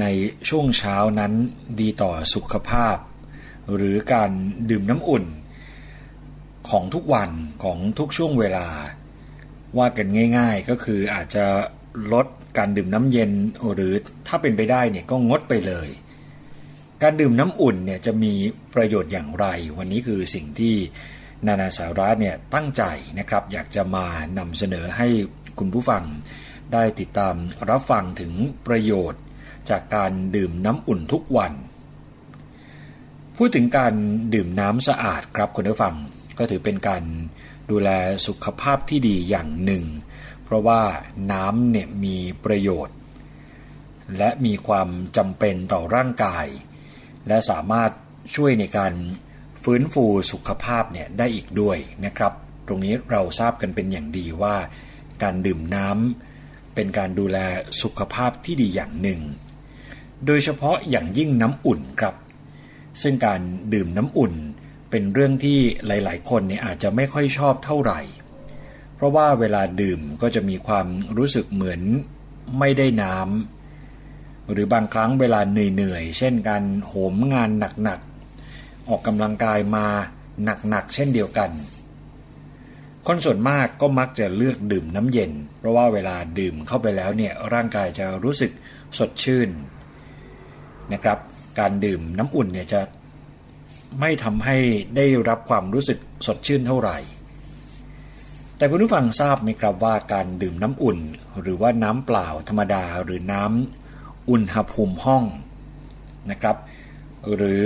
ในช่วงเช้านั้นดีต่อสุขภาพ หรือการดื่มน้ำอุ่น ของทุกวันของทุกช่วงเวลา ว่ากันง่าย ๆ ก็คืออาจจะลด การดื่มน้ำเย็นหรือถ้าเป็นไปได้เนี่ยก็งดไปเลย การดื่มน้ำอุ่นเนี่ยจะมีประโยชน์อย่างไร วันนี้คือสิ่งที่นานาสาระเนี่ยตั้งใจนะครับอยากจะมานำเสนอให้คุณผู้ฟังได้ติดตามรับฟังถึงประโยชน์จากการดื่มน้ำอุ่นทุกวัน พูดถึงการดื่มน้ำสะอาดครับคุณผู้ฟัง ก็ถือเป็นการดูแลสุขภาพที่ดีอย่างหนึ่ง เพราะว่าน้ำเนี่ยมีประโยชน์ และมีความจำเป็นต่อร่างกาย และสามารถช่วยในการฟื้นฟูสุขภาพเนี่ยได้อีกด้วยนะครับ ตรงนี้เราทราบกันเป็นอย่างดีว่า การดื่มน้ำเป็นการดูแลสุขภาพที่ดีอย่างหนึ่ง โดยเฉพาะอย่างยิ่งน้ำอุ่นครับ ซึ่งการดื่มน้ำอุ่นเป็นเรื่องที่หลาย ๆ คนเนี่ยอาจจะไม่ค่อยชอบเท่าไหร่ เพราะว่าเวลาดื่มก็จะมีความรู้สึกเหมือนไม่ได้น้ำหรือบางครั้งเวลาเหนื่อยๆเช่นการโหมงานหนักๆออกกำลังกายมาหนักๆเช่นเดียวกัน คนส่วนมากก็มักจะเลือกดื่มน้ำเย็น เพราะว่าเวลาดื่มเข้าไปแล้วเนี่ยร่างกายจะรู้สึกสดชื่นนะครับ การดื่มน้ำอุ่นเนี่ยจะไม่ทำให้ได้รับความรู้สึกสดชื่นเท่าไหร่ แต่คุณผู้ฟังทราบไหมครับว่าการดื่มน้ำอุ่น หรือว่าน้ำเปล่าธรรมดาหรือน้ำอุณหภูมิห้องนะครับ หรือ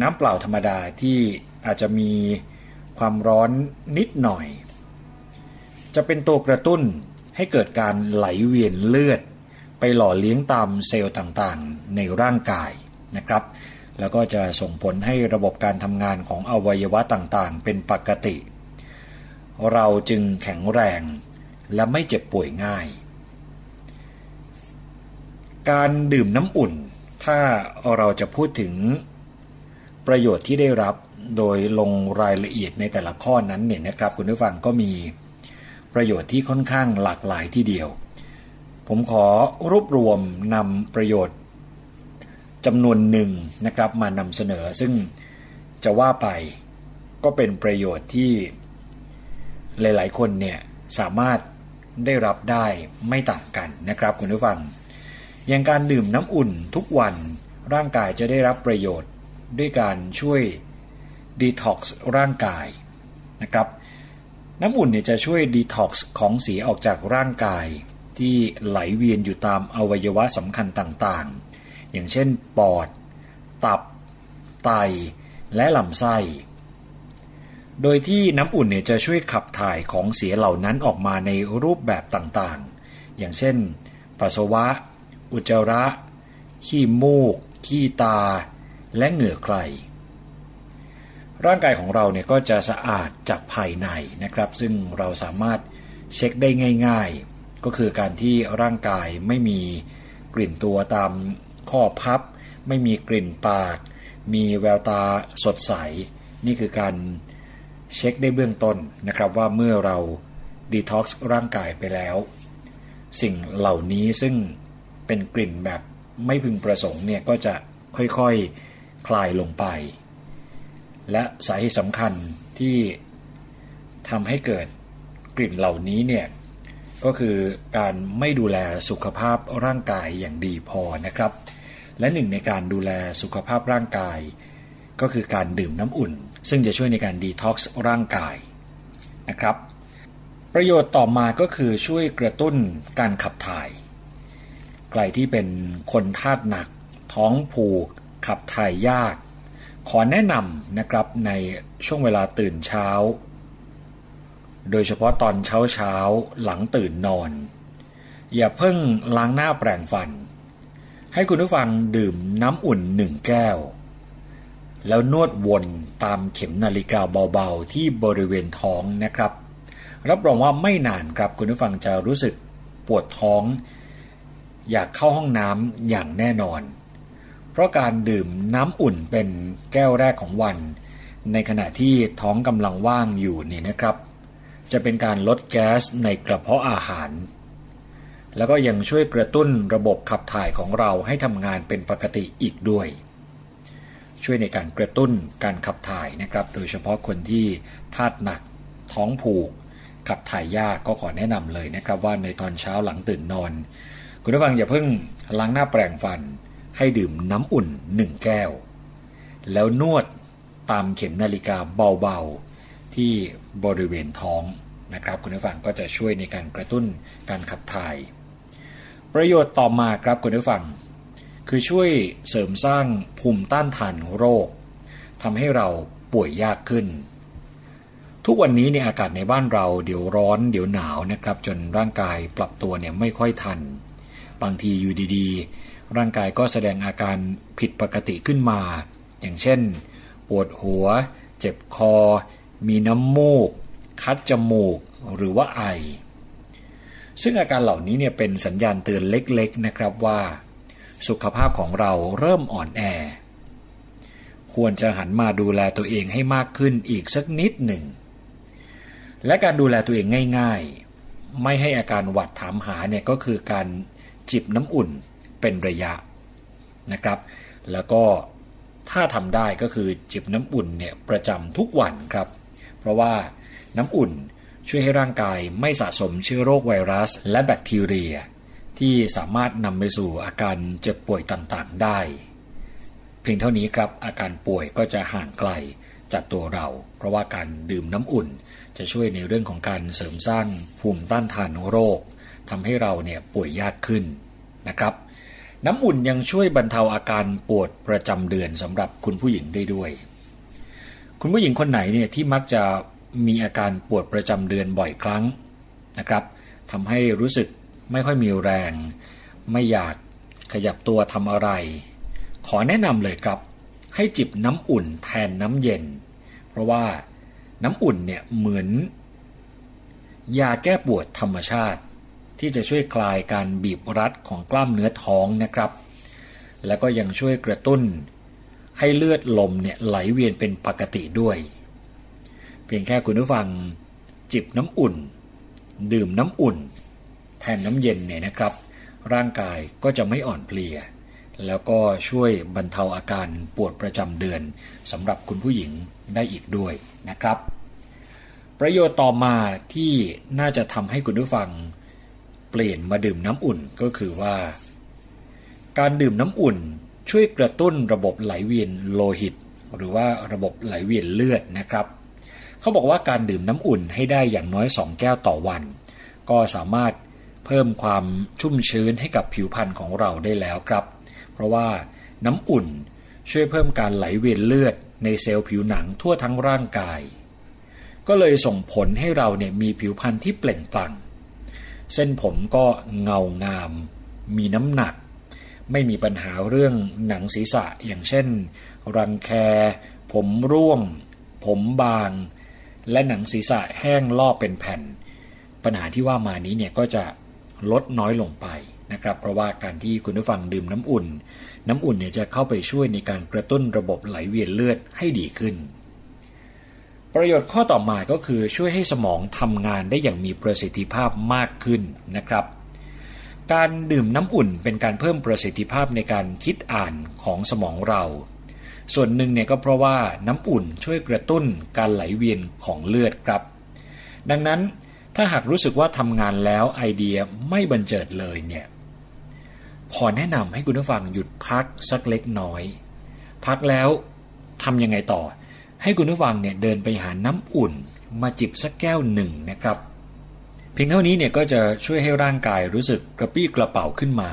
น้ำเปล่าธรรมดาที่อาจจะมีความร้อนนิดหน่อย จะเป็นตัวกระตุ้นให้เกิดการไหลเวียนเลือด ไปหล่อเลี้ยงตามเซลล์ต่างๆ ในร่างกายนะครับ แล้วก็จะส่งผลให้ระบบการทำงานของอวัยวะต่างๆ เป็นปกติเเราจึงแข็งแรงและไม่เจ็บป่วยง่าย การดื่มน้ำอุ่น ถ้าเราจะพูดถึงประโยชน์ที่ได้รับโดยลงรายละเอียดในแต่ละข้อนั้นเนี่ยนะครับ คุณผู้ฟังก็มีประโยชน์ที่ค่อนข้างหลากหลายที่เดียว ผมขอรวบรวมนำประโยชน์จำนวนหนึ่งนะครับมานำเสนอ ซึ่งจะว่าไปก็เป็นประโยชน์ที่ หลาย ๆ คนเนี่ยสามารถได้รับได้ไม่ต่างกันนะครับคุณผู้ฟัง อย่างการดื่มน้ำอุ่นทุกวันร่างกายจะได้รับประโยชน์ด้วยการช่วยดีท็อกซ์ร่างกายนะครับน้ำอุ่นเนี่ยจะช่วยดีท็อกซ์ของเสียออกจากร่างกาย ที่ไหลเวียนอยู่ตามอวัยวะสำคัญต่างๆ อย่างเช่นปอด ตับ ไต และลำไส้ โดยที่น้ำอุ่นเนี่ยจะช่วยขับถ่ายของเสียเหล่านั้นออกมาในรูปแบบต่างๆ อย่างเช่น ปัสสาวะ อุจจาระ ขี้มูก ขี้ตา และเหงื่อใคร ร่างกายของเราเนี่ยก็จะสะอาดจากภายในนะครับ ซึ่งเราสามารถเช็คได้ง่าย ๆ ก็คือการที่ร่างกายไม่มีกลิ่นตัวตามข้อพับ ไม่มีกลิ่นปาก มีแววตาสดใส นี่คือการ เช็คได้เบื้องต้นนะครับว่าเมื่อเราดีท็อกซ์ร่างกายไปแล้ว สิ่งเหล่านี้ซึ่งเป็นกลิ่นแบบไม่พึงประสงค์เนี่ยก็จะค่อยๆคคลายลงไป และสาเหตุสำคัญที่ทำให้เกิดกลิ่นเหล่านี้เนี่ยก็คือการไม่ดูแลสุขภาพร่างกายอย่างดีพอนะครับ และหนึ่งในการดูแลสุขภาพร่างกาย ก็คือการดื่มน้ำอุ่น ซึ่งจะช่วยในการดีท็อกซ์ร่างกายนะครับ ประโยชน์ต่อมาก็คือช่วยกระตุ้นการขับถ่าย ใครที่เป็นคนธาตุหนัก ท้องผูก ขับถ่ายยาก ขอแนะนำนะครับในช่วงเวลาตื่นเช้า โดยเฉพาะตอนเช้าเช้าหลังตื่นนอน อย่าเพิ่งล้างหน้าแปรงฟัน ให้คุณผู้ฟังดื่มน้ำอุ่นหนึ่งแก้ว แล้วนวดวนตามเข็มนาฬิกาเบาๆ ที่บริเวณท้องนะครับ รับรองว่าไม่นานครับคุณผู้ฟังจะรู้สึกปวดท้อง อยากเข้าห้องน้ำอย่างแน่นอน เพราะการดื่มน้ำอุ่นเป็นแก้วแรกของวัน ในขณะที่ท้องกำลังว่างอยู่นี่นะครับ จะเป็นการลดแก๊สในกระเพาะอาหาร แล้วก็ยังช่วยกระตุ้นระบบขับถ่ายของเราให้ทำงานเป็นปกติอีกด้วย ช่วยในการกระตุ้นการขับถ่ายนะครับ โดยเฉพาะคนที่ธาตุหนักท้องผูก ขับถ่ายยากก็ขอแนะนำเลยนะครับ ว่าในตอนเช้าหลังตื่นนอน คุณผู้ฟังอย่าเพิ่งล้างหน้าแปรงฟัน ให้ดื่มน้ำอุ่นหนึ่งแก้ว แล้วนวดตามเข็มนาฬิกาเบาๆที่บริเวณท้องนะครับ คุณผู้ฟังก็จะช่วยในการกระตุ้นการขับถ่าย ประโยชน์ต่อมาครับคุณผู้ฟัง คือช่วยเสริมสร้างภูมิต้านทานโรคทำให้เราป่วยยากขึ้น ทุกวันนี้เนี่ยอากาศในบ้านเราเดี๋ยวร้อนเดี๋ยวหนาวนะครับ จนร่างกายปรับตัวเนี่ยไม่ค่อยทัน บางทีอยู่ดีๆ ร่างกายก็แสดงอาการผิดปกติขึ้นมา อย่างเช่น ปวดหัว เจ็บคอ มีน้ำมูก คัดจมูกหรือว่าไอ ซึ่งอาการเหล่านี้เนี่ยเป็นสัญญาณเตือนเล็กๆนะครับว่า สุขภาพของเราเริ่มอ่อนแอ ควรจะหันมาดูแลตัวเองให้มากขึ้นอีกสักนิดหนึ่ง และการดูแลตัวเองง่าย ๆ ไม่ให้อาการหวัดถามหาเนี่ยก็คือการจิบน้ำอุ่นเป็นระยะนะครับ แล้วก็ถ้าทำได้ก็คือจิบน้ำอุ่นเนี่ยประจำทุกวันครับ เพราะว่าน้ำอุ่นช่วยให้ร่างกายไม่สะสมเชื้อโรคไวรัส และแบคทีเรีย ที่สามารถนำไปสู่อาการเจ็บป่วยต่างๆได้ เพียงเท่านี้ครับอาการป่วยก็จะห่างไกลจากตัวเรา เพราะว่าการดื่มน้ำอุ่นจะช่วยในเรื่องของการเสริมสร้างภูมิต้านทานโรคทำให้เราเนี่ยป่วยยากขึ้นนะครับ น้ำอุ่นยังช่วยบรรเทาอาการปวดประจำเดือนสำหรับคุณผู้หญิงได้ด้วย คุณผู้หญิงคนไหนเนี่ยที่มักจะมีอาการปวดประจำเดือนบ่อยครั้งนะครับทำให้รู้สึก ไม่ค่อยมีแรง ไม่อยากขยับตัวทำอะไร ขอแนะนำเลยครับ ให้จิบน้ำอุ่นแทนน้ำเย็น เพราะว่าน้ำอุ่นเนี่ยเหมือน ยาแก้ปวดธรรมชาติ ที่จะช่วยคลายการบีบรัดของกล้ามเนื้อท้องนะครับ แล้วก็ยังช่วยกระตุ้น ให้เลือดลมเนี่ยไหลเวียนเป็นปกติด้วย เพียงแค่คุณผู้ฟัง จิบน้ำอุ่น ดื่มน้ำอุ่น แทนน้ำเย็นเนี่ยนะครับ ร่างกายก็จะไม่อ่อนเพลีย แล้วก็ช่วยบรรเทาอาการปวดประจำเดือนสำหรับคุณผู้หญิงได้อีกด้วยนะครับ ประโยชน์ต่อมาที่น่าจะทำให้คุณผู้ฟัง เปลี่ยนมาดื่มน้ำอุ่นก็คือว่า การดื่มน้ำอุ่นช่วยกระตุ้นระบบไหลเวียนโลหิต หรือว่าระบบไหลเวียนเลือดนะครับ เขาบอกว่าการดื่มน้ำอุ่นให้ได้อย่างน้อย 2 แก้วต่อวัน ก็สามารถ พิ่มความชุ่มชื้นให้กับผิวพรรณของเราได้แล้วครับ เพราะว่าน้ำอุ่นช่วยเพิ่มการไหลเวียนเลือดในเซลล์ผิวหนังทั่วทั้งร่างกาย ก็เลยส่งผลให้เราเนี่ยมีผิวพรรณที่เปล่งปลั่ง เส้นผมก็เงางาม มีน้ำหนัก ไม่มีปัญหาเรื่องหนังศีรษะอย่างเช่น รังแค ผมร่วง ผมบาง และหนังศีรษะแห้งลอกเป็นแผ่น ปัญหาที่ว่ามานี้เนี่ยก็จะ ลดน้อยลงไปนะครับ เพราะว่าการที่คุณผู้ฟังดื่มน้ำอุ่น น้ำอุ่นเนี่ยจะเข้าไปช่วยในการกระตุ้นระบบไหลเวียนเลือดให้ดีขึ้น ประโยชน์ข้อต่อมาก็คือช่วยให้สมองทำงานได้อย่างมีประสิทธิภาพมากขึ้นนะครับการดื่มน้ำอุ่นเป็นการเพิ่มประสิทธิภาพในการคิดอ่านของสมองเรา ส่วนหนึ่งเนี่ยก็เพราะว่าน้ำอุ่นช่วยกระตุ้นการไหลเวียนของเลือดครับ ดังนั้น ถ้าหากรู้สึกว่าทำงานแล้วไอเดียไม่บันเจิดเลยเนี่ยขอแนะนำให้คุณผู้ฟังหยุดพักสักเล็กน้อย พักแล้วทำยังไงต่อ ให้คุณผู้ฟังเนี่ยเดินไปหาน้ำอุ่น มาจิบสักแก้วหนึ่งนะครับ เพียงเท่านี้เนี่ยก็จะช่วยให้ร่างกายรู้สึกกระปี้กระเป๋าขึ้นมา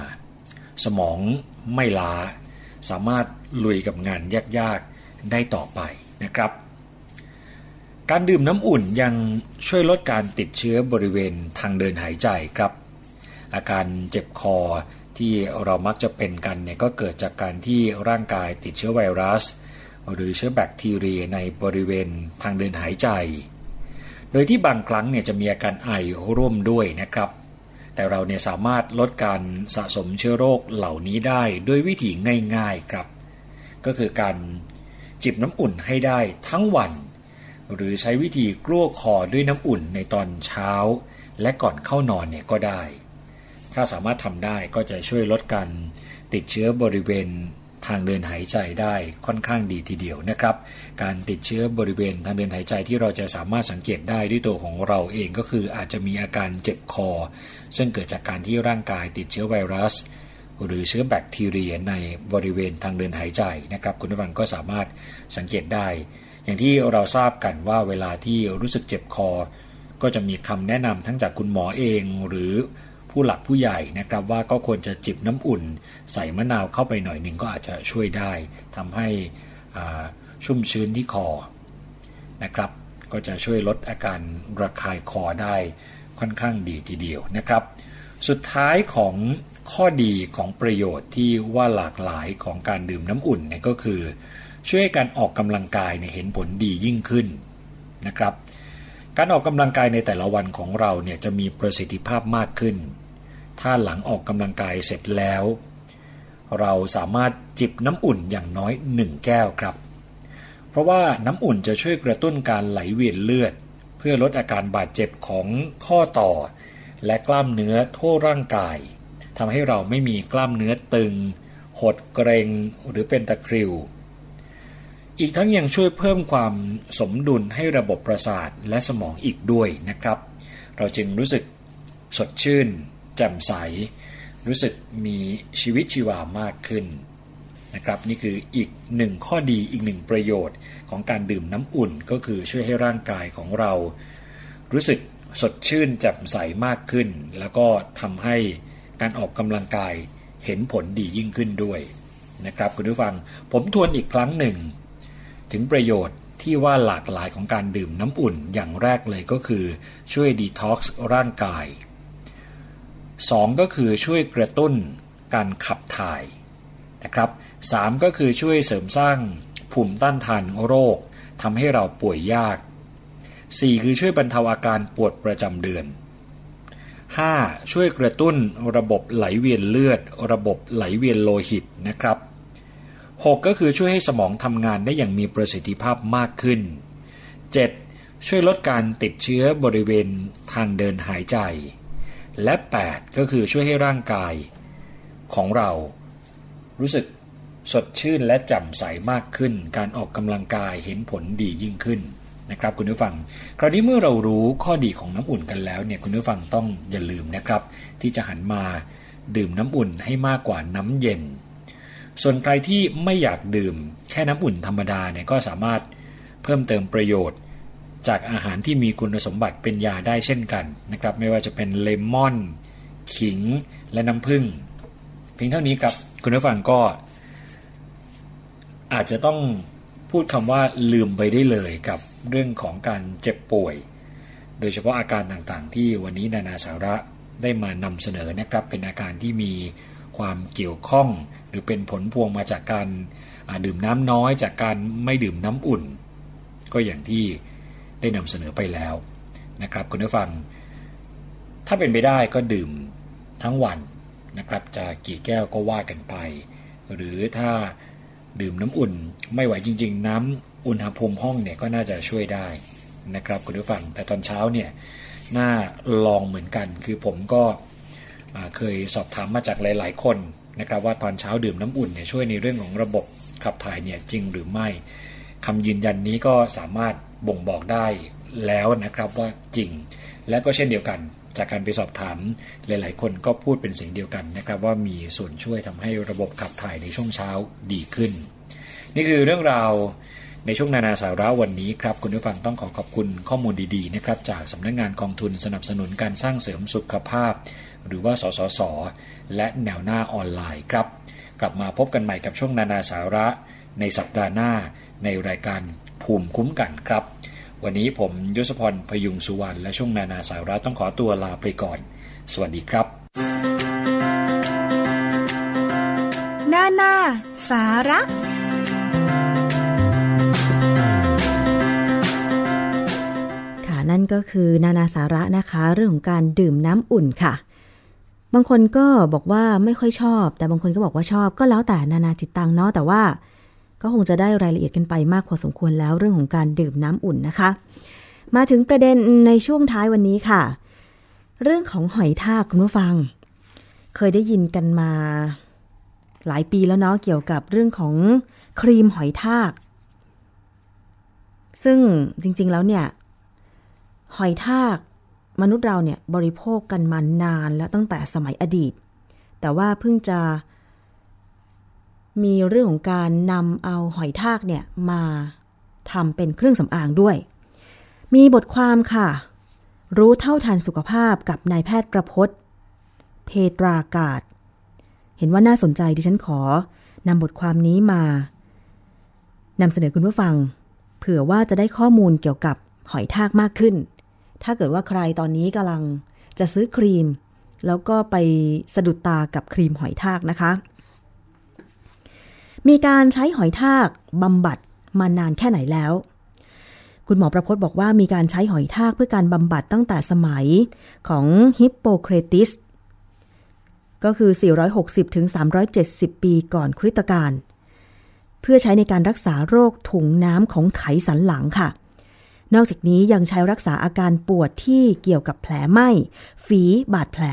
สมองไม่ล้า สามารถลุยกับงานยากๆได้ต่อไปนะครับ การดื่มน้ำอุ่นยังช่วยลดการติดเชื้อบริเวณทางเดินหายใจครับ อาการเจ็บคอที่เรามักจะเป็นกันเนี่ยก็เกิดจากการที่ร่างกายติดเชื้อไวรัส หรือเชื้อแบคทีเรียในบริเวณทางเดินหายใจ โดยที่บางครั้งเนี่ยจะมีอาการไอร่วมด้วยนะครับ แต่เราเนี่ยสามารถลดการสะสมเชื้อโรคเหล่านี้ได้ด้วยวิธีง่ายๆครับ ก็คือการจิบน้ำอุ่นให้ได้ทั้งวัน หรือใช้วิธีกลั้วคอด้วยน้ำอุ่นในตอนเช้า และก่อนเข้านอนเนี่ยก็ได้ ถ้าสามารถทำได้ก็จะช่วยลดการติดเชื้อบริเวณทางเดินหายใจได้ค่อนข้างดีทีเดียวนะครับ การติดเชื้อบริเวณทางเดินหายใจที่เราจะสามารถสังเกตได้ด้วยตัวของเราเองก็คืออาจจะมีอาการเจ็บคอ ซึ่งเกิดจากการที่ร่างกายติดเชื้อไวรัส หรือเชื้อแบคทีเรียในบริเวณทางเดินหายใจนะครับ คุณผู้ฟังก็สามารถสังเกตได้ อย่างที่เราทราบกันว่าเวลาที่รู้สึกเจ็บคอ ก็จะมีคำแนะนำทั้งจากคุณหมอเองหรือผู้หลักผู้ใหญ่นะครับว่าก็ควรจะจิบน้ำอุ่น ใส่มะนาวเข้าไปหน่อยหนึ่งก็อาจจะช่วยได้ทำให้ชุ่มชื้นที่คอนะครับ ก็จะช่วยลดอาการระคายคอได้ค่อนข้างดีทีเดียวนะครับ สุดท้ายของข้อดีของประโยชน์ที่ว่าหลากหลายของการดื่มน้ำอุ่นเนี่ยก็คือ ช่วยการออกกำลังกายเนี่ยเห็นผลดียิ่งขึ้นนะครับ การออกกำลังกายในแต่ละวันของเราเนี่ยจะมีประสิทธิภาพมากขึ้น ถ้าหลังออกกำลังกายเสร็จแล้ว เราสามารถจิบน้ำอุ่นอย่างน้อยหนึ่งแก้วครับ เพราะว่าน้ำอุ่นจะช่วยกระตุ้นการไหลเวียนเลือด เพื่อลดอาการบาดเจ็บของข้อต่อ และกล้ามเนื้อทั่วร่างกายทำให้เราไม่มีกล้ามเนื้อตึง หดเกร็งหรือเป็นตะคริว อีกทั้งยังช่วยเพิ่มความสมดุลให้ระบบประสาทและสมองอีกด้วยนะครับ เราจึงรู้สึกสดชื่น แจ่มใส รู้สึกมีชีวิตชีวามากขึ้นนะครับนี่คืออีกหนึ่งข้อดีอีกหนึ่งประโยชน์ของการดื่มน้ำอุ่นก็คือช่วยให้ร่างกายของเรา รู้สึกสดชื่นแจ่มใสมากขึ้น แล้วก็ทำให้การออกกำลังกายเห็นผลดียิ่งขึ้นด้วยนะครับคุณผู้ฟังผมทวนอีกครั้งหนึ่ง ถึงประโยชน์ที่ว่าหลากหลายของการดื่มน้ำอุ่นอย่างแรกเลยก็คือช่วยดีท็อกซ์ร่างกาย 2 ก็คือช่วยกระตุ้นการขับถ่ายนะครับ 3 ก็คือช่วยเสริมสร้างภูมิต้านทานโรคทำให้เราป่วยยาก 4 คือช่วยบรรเทาอาการปวดประจำเดือน 5. ช่วยกระตุ้นระบบไหลเวียนเลือด ระบบไหลเวียนโลหิตนะครับ 6. ก็คือช่วยให้สมองทำงานได้อย่างมีประสิทธิภาพมากขึ้น 7. ช่วยลดการติดเชื้อบริเวณทางเดินหายใจ และ 8. ก็คือช่วยให้ร่างกาย ของเรา รู้สึกสดชื่นและแจ่มใสมากขึ้น การออกกำลังกายเห็นผลดียิ่งขึ้นนะครับคุณผู้ฟัง คราวนี้เมื่อเรารู้ข้อดีของน้ำอุ่นกันแล้วเนี่ยคุณผู้ฟังต้องอย่าลืมนะครับ ที่จะหันมาดื่มน้ำอุ่นให้มากกว่าน้ำเย็น ส่วนใครที่ไม่อยากดื่มแค่น้ำอุ่นธรรมดาเนี่ยก็สามารถเพิ่มเติมประโยชน์ จากอาหารที่มีคุณสมบัติเป็นยาได้เช่นกันนะครับ ไม่ว่าจะเป็นเลมอน ขิงและน้ำผึ้งเพียงเท่านี้ครับคุณผู้ฟังก็ อาจจะต้องพูดคำว่าลืมไปได้เลยกับเรื่องของการเจ็บป่วย โดยเฉพาะอาการต่างๆ ที่วันนี้นานาสาระได้มานำเสนอนะครับ เป็นอาการที่มี ความเกี่ยวข้อง หรือเป็นผลพวงมาจากการดื่มน้ำน้อยจากการไม่ดื่มน้ำอุ่น ก็อย่างที่ได้นำเสนอไปแล้วนะครับคุณผู้ฟัง ถ้าเป็นไปได้ก็ดื่มทั้งวันนะครับจะกี่แก้วก็ว่ากันไป หรือถ้าดื่มน้ำอุ่นไม่ไหวจริง ๆ น้ำอุณหภูมิห้องเนี่ยก็น่าจะช่วยได้นะครับคุณผู้ฟังแต่ตอนเช้าเนี่ยน่าลองเหมือนกัน คือผมก็ เคยสอบถามมาจากหลาย ๆ คนนะครับว่าตอนเช้าดื่มน้ำอุ่นเนี่ยช่วยในเรื่องของระบบขับถ่ายเนี่ยจริงหรือไม่คำยืนยันนี้ก็สามารถบ่งบอกได้แล้วนะครับว่าจริง และก็เช่นเดียวกันจากการไปสอบถามหลาย ๆ คนก็พูดเป็นเสียงเดียวกันนะครับว่ามีส่วนช่วยทำให้ระบบขับถ่ายในช่วงเช้าดีขึ้น นี่คือเรื่องราวในช่วงนานาสาระวันนี้ครับคุณผู้ฟังต้องขอขอบคุณข้อมูลดี ๆ นะครับจากสำนักงงานกองทุนสนับสนุนการสร้างเสริมสุขภาพ หรือว่าสสส และแนวหน้าออนไลน์ครับ กลับมาพบกันใหม่กับช่วงนานาสาระ ในสัปดาห์หน้าในรายการภูมิคุ้มกันครับ วันนี้ผมยศพรพยุงสุวรรณและช่วงนานาสาระต้องขอตัวลาไปก่อน สวัสดีครับ นานาสาระค่ะนั่นก็คือนานาสาระนะคะ เรื่องของการดื่มน้ำอุ่นค่ะ บางคนก็บอกว่าไม่ค่อยชอบ แต่บางคนก็บอกว่าชอบก็แล้วแต่นานาจิตตังเนาะแต่ว่า ก็คงจะได้รายละเอียดกันไปมากพอสมควรแล้วเรื่องของการดื่มน้ำอุ่นนะคะ มาถึงประเด็นในช่วงท้ายวันนี้ค่ะ เรื่องของหอยทากคุณผู้ฟัง เคยได้ยินกันมาหลายปีแล้วเนาะเกี่ยวกับเรื่องของครีมหอยทาก ซึ่งจริงๆแล้วเนี่ย หอยทาก มนุษย์เราเนี่ยบริโภคกันมานานแล้วตั้งแต่สมัยอดีต แต่ว่าเพิ่งจะมีเรื่องของการนำเอาหอยทากเนี่ยมาทำเป็นเครื่องสำอางด้วย มีบทความค่ะ รู้เท่าทันสุขภาพกับนายแพทย์ประพศเพตรากาศ เห็นว่าน่าสนใจดิฉันขอนำบทความนี้มานำเสนอคุณผู้ฟัง เผื่อว่าจะได้ข้อมูลเกี่ยวกับหอยทากมากขึ้น ถ้าเกิดว่าใครตอนนี้กำลังจะซื้อครีม แล้วก็ไปสะดุดตากับครีมหอยทากนะคะ มีการใช้หอยทากบำบัดมานานแค่ไหนแล้ว คุณหมอประพจน์บอกว่ามีการใช้หอยทากเพื่อการบำบัดตั้งแต่สมัยของฮิปโปเครติสก็คือ 460ถึง370 ปีก่อนคริสตกาลเพื่อใช้ในการรักษาโรคถุงน้ำของไขสันหลังค่ะ นอกจากนี้ยังใช้รักษาอาการปวดที่เกี่ยวกับแผลไหม้ ฝีบาดแผล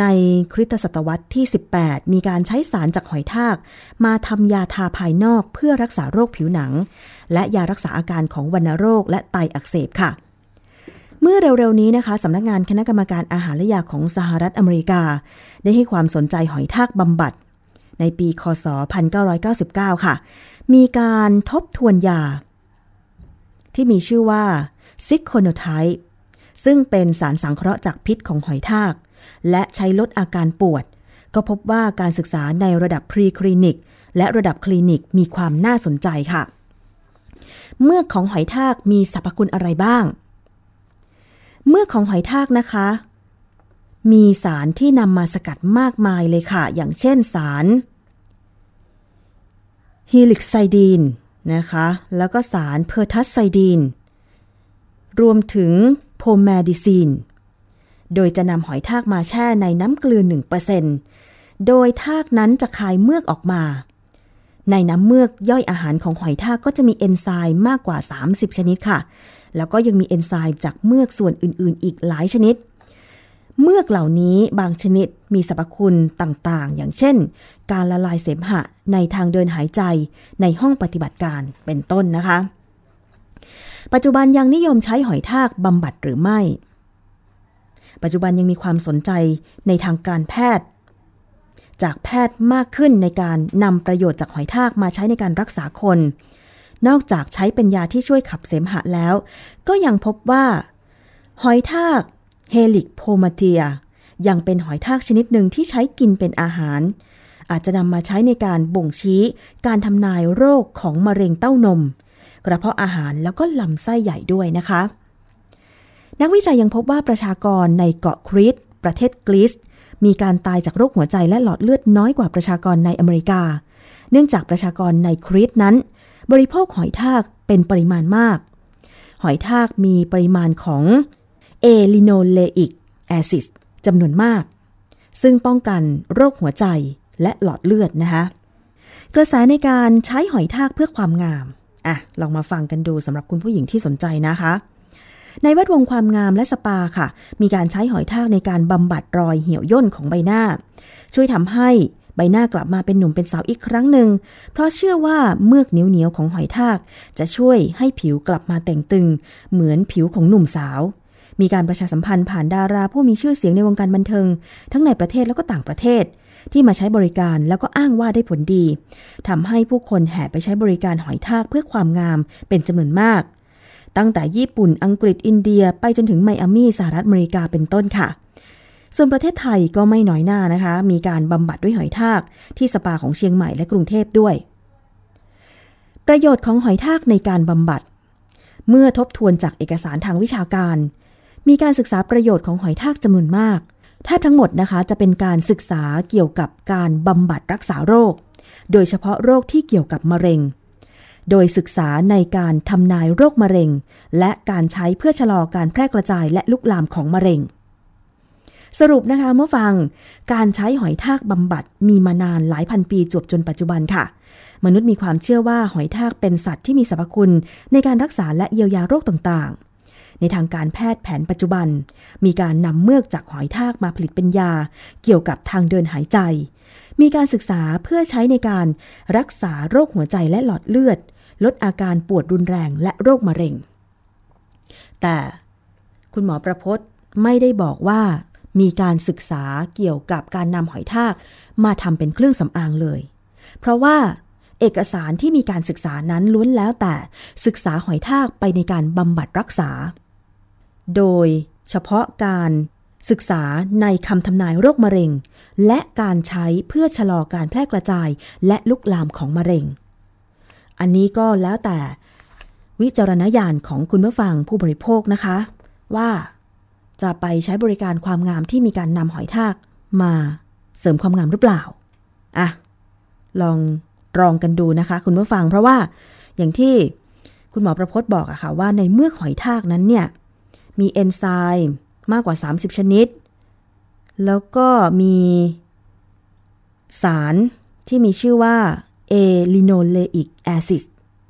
ในคริสตศตวรรษที่ 18 มีการใช้สารจากหอยทาก มาทำยาทาภายนอกเพื่อรักษาโรคผิวหนัง และยารักษาอาการของวัณโรคและไตอักเสบค่ะเมื่อเร็วๆนี้นะคะสำนักงานคณะกรรมการอาหารและยาของสหรัฐอเมริกา ได้ให้ความสนใจหอยทากบำบัด ในปี คศ 1999 ค่ะ มีการทบทวนยา ที่มีชื่อว่าซิกโคโนไทป์ซึ่งเป็นสารสังเคราะห์จากพิษของหอยทาก และใช้ลดอาการปวด ก็พบว่าการศึกษาในระดับพรีคลินิก และระดับคลินิกมีความน่าสนใจค่ะ เมือกของหอยทากมีสรรพคุณอะไรบ้าง เมือกของหอยทากนะคะ มีสารที่นำมาสกัดมากมายเลยค่ะ อย่างเช่นสาร helicidine นะคะ แล้วก็สาร pertussidine รวมถึงโพแมดิซีน โดยจะนำหอยทากมาแช่ในน้ำเกลือ 1%โดยทากนั้นจะคายเมือกออกมา ในน้ำเมือกย่อยอาหารของหอยทากก็จะมีเอนไซม์มากกว่า 30 ชนิดค่ะ แล้วก็ยังมีเอนไซม์จากเมือกส่วนอื่น ๆ อีกหลายชนิดเมือกเหล่านี้บางชนิดมีสรรพคุณต่างๆ อย่างเช่น การละลายเสมหะในทางเดินหายใจในห้องปฏิบัติการเป็นต้นนะคะ ปัจจุบันยังนิยมใช้หอยทากบำบัดหรือไม่ ปัจจุบันยังมีความสนใจในทางการแพทย์ จากแพทย์มากขึ้นในการนำประโยชน์จากหอยทากมาใช้ในการรักษาคน นอกจากใช้เป็นยาที่ช่วยขับเสมหะแล้ว ก็ยังพบว่า หอยทากเฮลิกโพมาเทียยังเป็นหอยทากชนิดหนึ่งที่ใช้กินเป็นอาหาร อาจจะนำมาใช้ในการบ่งชี้ การทำนายโรคของมะเร็งเต้านม กระเพาะอาหารแล้วก็ลำไส้ใหญ่ด้วยนะคะ นักวิจัยยังพบว่าประชากรในเกาะคริตประเทศกรีซมีการตายจากโรคหัวใจและหลอดเลือดน้อยกว่าประชากรในอเมริกา เนื่องจากประชากรในคริตนั้น บริโภคหอยทากเป็นปริมาณมาก หอยทากมีปริมาณของเอลิโนเลอิกแอซิดจำนวนมาก ซึ่งป้องกันโรคหัวใจ และหลอดเลือดนะคะกระแสในการใช้หอยทากเพื่อความงามอะลองมาฟังกันดูสำหรับคุณผู้หญิงที่สนใจนะคะ ในแวดวงความงามและสปาค่ะ มีการใช้หอยทากในการบำบัดรอยเหี่ยวย่นของใบหน้า ช่วยทำให้ใบหน้ากลับมาเป็นหนุ่มเป็นสาวอีกครั้งหนึ่ง เพราะเชื่อว่าเมือกเหนียวๆของหอยทาก จะช่วยให้ผิวกลับมาแต่งตึง เหมือนผิวของหนุ่มสาว มีการประชาสัมพันธ์ผ่านดาราผู้มีชื่อเสียงในวงการบันเทิง ทั้งในประเทศแล้วก็ต่างประเทศ ที่มาใช้บริการแล้วก็อ้างว่าได้ผลดีทำให้ผู้คนแห่ไปใช้บริการหอยทากเพื่อความงามเป็นจำนวนมาก ตั้งแต่ญี่ปุ่นอังกฤษอินเดียไปจนถึงไมอามี่สหรัฐอเมริกาเป็นต้นค่ะส่วนประเทศไทยก็ไม่น้อยหน้านะคะ มีการบำบัดด้วยหอยทาก ที่สปาของเชียงใหม่และกรุงเทพด้วย ประโยชน์ของหอยทากในการบำบัด เมื่อทบทวนจากเอกสารทางวิชาการ มีการศึกษาประโยชน์ของหอยทากจำนวนมาก แทบทั้งหมดนะคะจะเป็นการศึกษาเกี่ยวกับการบำบัดรักษาโรค โดยเฉพาะโรคที่เกี่ยวกับมะเร็ง โดยศึกษาในการทำนายโรคมะเร็ง และการใช้เพื่อชะลอการแพร่กระจายและลุกลามของมะเร็ง สรุปนะคะเมื่อฟัง การใช้หอยทากบำบัดมีมานานหลายพันปีจวบจนปัจจุบันค่ะมนุษย์มีความเชื่อว่าหอยทากเป็นสัตว์ที่มีสรรพคุณในการรักษาและเยียวยาโรคต่างๆ ในทางการแพทย์แผนปัจจุบัน มีการนำเมือกจากหอยทากมาผลิตเป็นยา เกี่ยวกับทางเดินหายใจ มีการศึกษาเพื่อใช้ในการรักษาโรคหัวใจและหลอดเลือด ลดอาการปวดรุนแรงและโรคมะเร็ง แต่คุณหมอประพจน์ไม่ได้บอกว่ามีการศึกษาเกี่ยวกับการนำหอยทากมาทำเป็นเครื่องสำอางเลย เพราะว่าเอกสารที่มีการศึกษานั้นล้วนแล้วแต่ศึกษาหอยทากไปในการบำบัดรักษา โดยเฉพาะการศึกษาในคำทำนายโรคมะเร็ง และการใช้เพื่อชะลอการแพร่กระจายและลุกลามของมะเร็ง อันนี้ก็แล้วแต่วิจารณญาณของคุณผู้ฟังผู้บริโภคนะคะ ว่าจะไปใช้บริการความงามที่มีการนำหอยทากมาเสริมความงามหรือเปล่าอะลองลองกันดูนะคะ คุณผู้ฟังเพราะว่าอย่างที่คุณหมอประพจน์บอกอะค่ะว่าในเมื่อหอยทากนั้นเนี่ย มีเอนไซม์มากกว่า 30 ชนิด แล้วก็มีสารที่มีชื่อว่าเอลิโนเลอิกแอซิด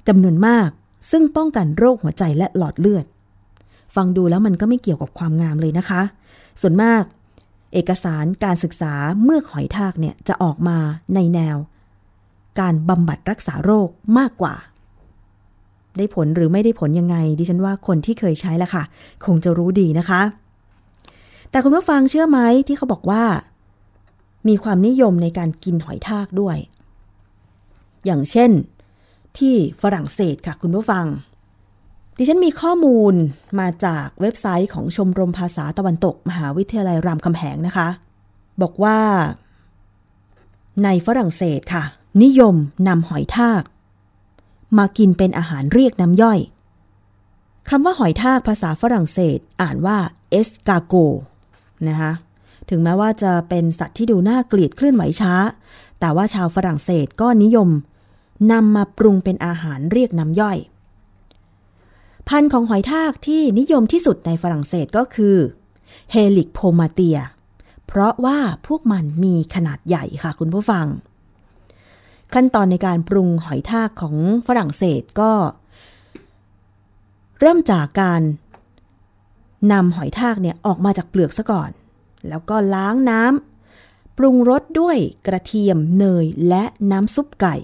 จำนวนมาก ซึ่งป้องกันโรคหัวใจและหลอดเลือด ฟังดูแล้วมันก็ไม่เกี่ยวกับความงามเลยนะคะ ส่วนมาก เอกสารการศึกษาเมื่อหอยทากเนี่ยจะออกมาในแนว การบำบัดรักษาโรคมากกว่า ได้ผลหรือไม่ได้ผลยังไง ดิฉันว่าคนที่เคยใช้ละค่ะ คงจะรู้ดีนะคะ แต่คุณผู้ฟังเชื่อไหมที่เขาบอกว่า มีความนิยมในการกินหอยทากด้วย อย่างเช่น ที่ฝรั่งเศสค่ะคุณผู้ฟัง ดิฉันมีข้อมูลมาจากเว็บไซต์ของชมรมภาษาตะวันตก มหาวิทยาลัยรามคำแหงนะคะ บอกว่า ในฝรั่งเศสค่ะ นิยมนำหอยทาก มากินเป็นอาหารเรียกน้ำย่อยคำว่าหอยทากภาษาฝรั่งเศสอ่านว่าเอสกาโกนะคะถึงแม้ว่าจะเป็นสัตว์ที่ดูน่าเกลียดเคลื่อนไหวช้า แต่ว่าชาวฝรั่งเศสก็นิยมนำมาปรุงเป็นอาหารเรียกน้ำย่อย พันธุ์ของหอยทากที่นิยมที่สุดในฝรั่งเศสก็คือเฮลิกโพมาเตีย เพราะว่าพวกมันมีขนาดใหญ่ค่ะคุณผู้ฟัง ขั้นตอนในการปรุงหอยทากของฝรั่งเศสก็ เริ่มจากการนำหอยทากเนี่ยออกมาจากเปลือกซะก่อน แล้วก็ล้างน้ำปรุงรสด้วยกระเทียมเนยและน้ำซุปไก่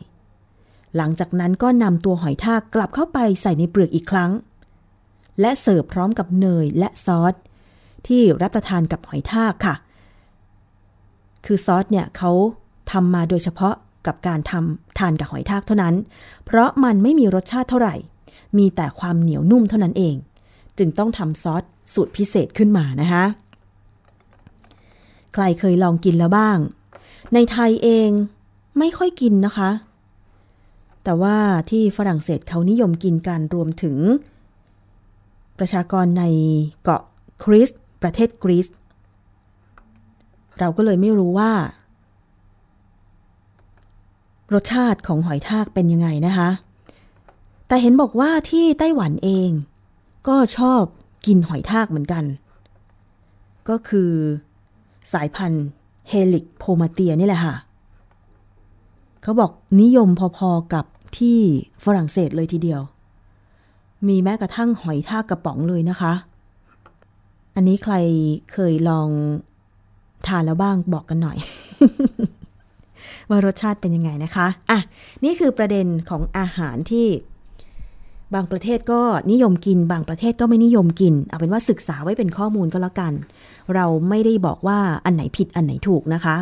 หลังจากนั้นก็นำตัวหอยทากกลับเข้าไปใส่ในเปลือกอีกครั้ง และเสิร์ฟพร้อมกับเนยและซอส ที่รับประทานกับหอยทากค่ะ คือซอสเนี่ยเขาทำมาโดยเฉพาะ กับการทำทานกับหอยทากเท่านั้น เพราะมันไม่มีรสชาติเท่าไหร่ มีแต่ความเหนียวนุ่มเท่านั้นเอง จึงต้องทำซอสสูตรพิเศษขึ้นมานะคะใครเคยลองกินแล้วบ้าง ในไทยเองไม่ค่อยกินนะคะ แต่ว่าที่ฝรั่งเศสเขานิยมกินกันรวมถึง ประชากรในเกาะคริสประเทศกรีซเราก็เลยไม่รู้ว่า รสชาติของหอยทากเป็นยังไงนะคะ แต่เห็นบอกว่าที่ไต้หวันเอง ก็ชอบกินหอยทากเหมือนกัน ก็คือ สายพันธุ์เฮลิกโพมาเตียนี่แหละค่ะ เขาบอกนิยมพอๆกับที่ฝรั่งเศสเลยทีเดียว มีแม้กระทั่งหอยทากกระป๋องเลยนะคะ อันนี้ใครเคยลองทานแล้วบ้างบอกกันหน่อย ว่ารสชาติเป็นยังไงนะคะอะนี่คือประเด็นของอาหารที่ บางประเทศก็นิยมกิน บางประเทศก็ไม่นิยมกิน เอาเป็นว่าศึกษาไว้เป็นข้อมูลก็แล้วกัน เราไม่ได้บอกว่าอันไหนผิดอันไหนถูกนะคะ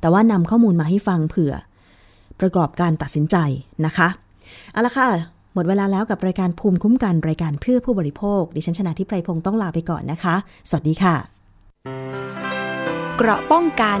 แต่ว่านำข้อมูลมาให้ฟังเผื่อ ประกอบการตัดสินใจนะคะเอาละค่ะหมดเวลาแล้วกับรายการภูมิคุ้มกันรายการเพื่อผู้บริโภค ดิฉันชนะทิพไพรพงศ์ต้องลาไปก่อนนะคะ สวัสดีค่ะ เกราะป้องกัน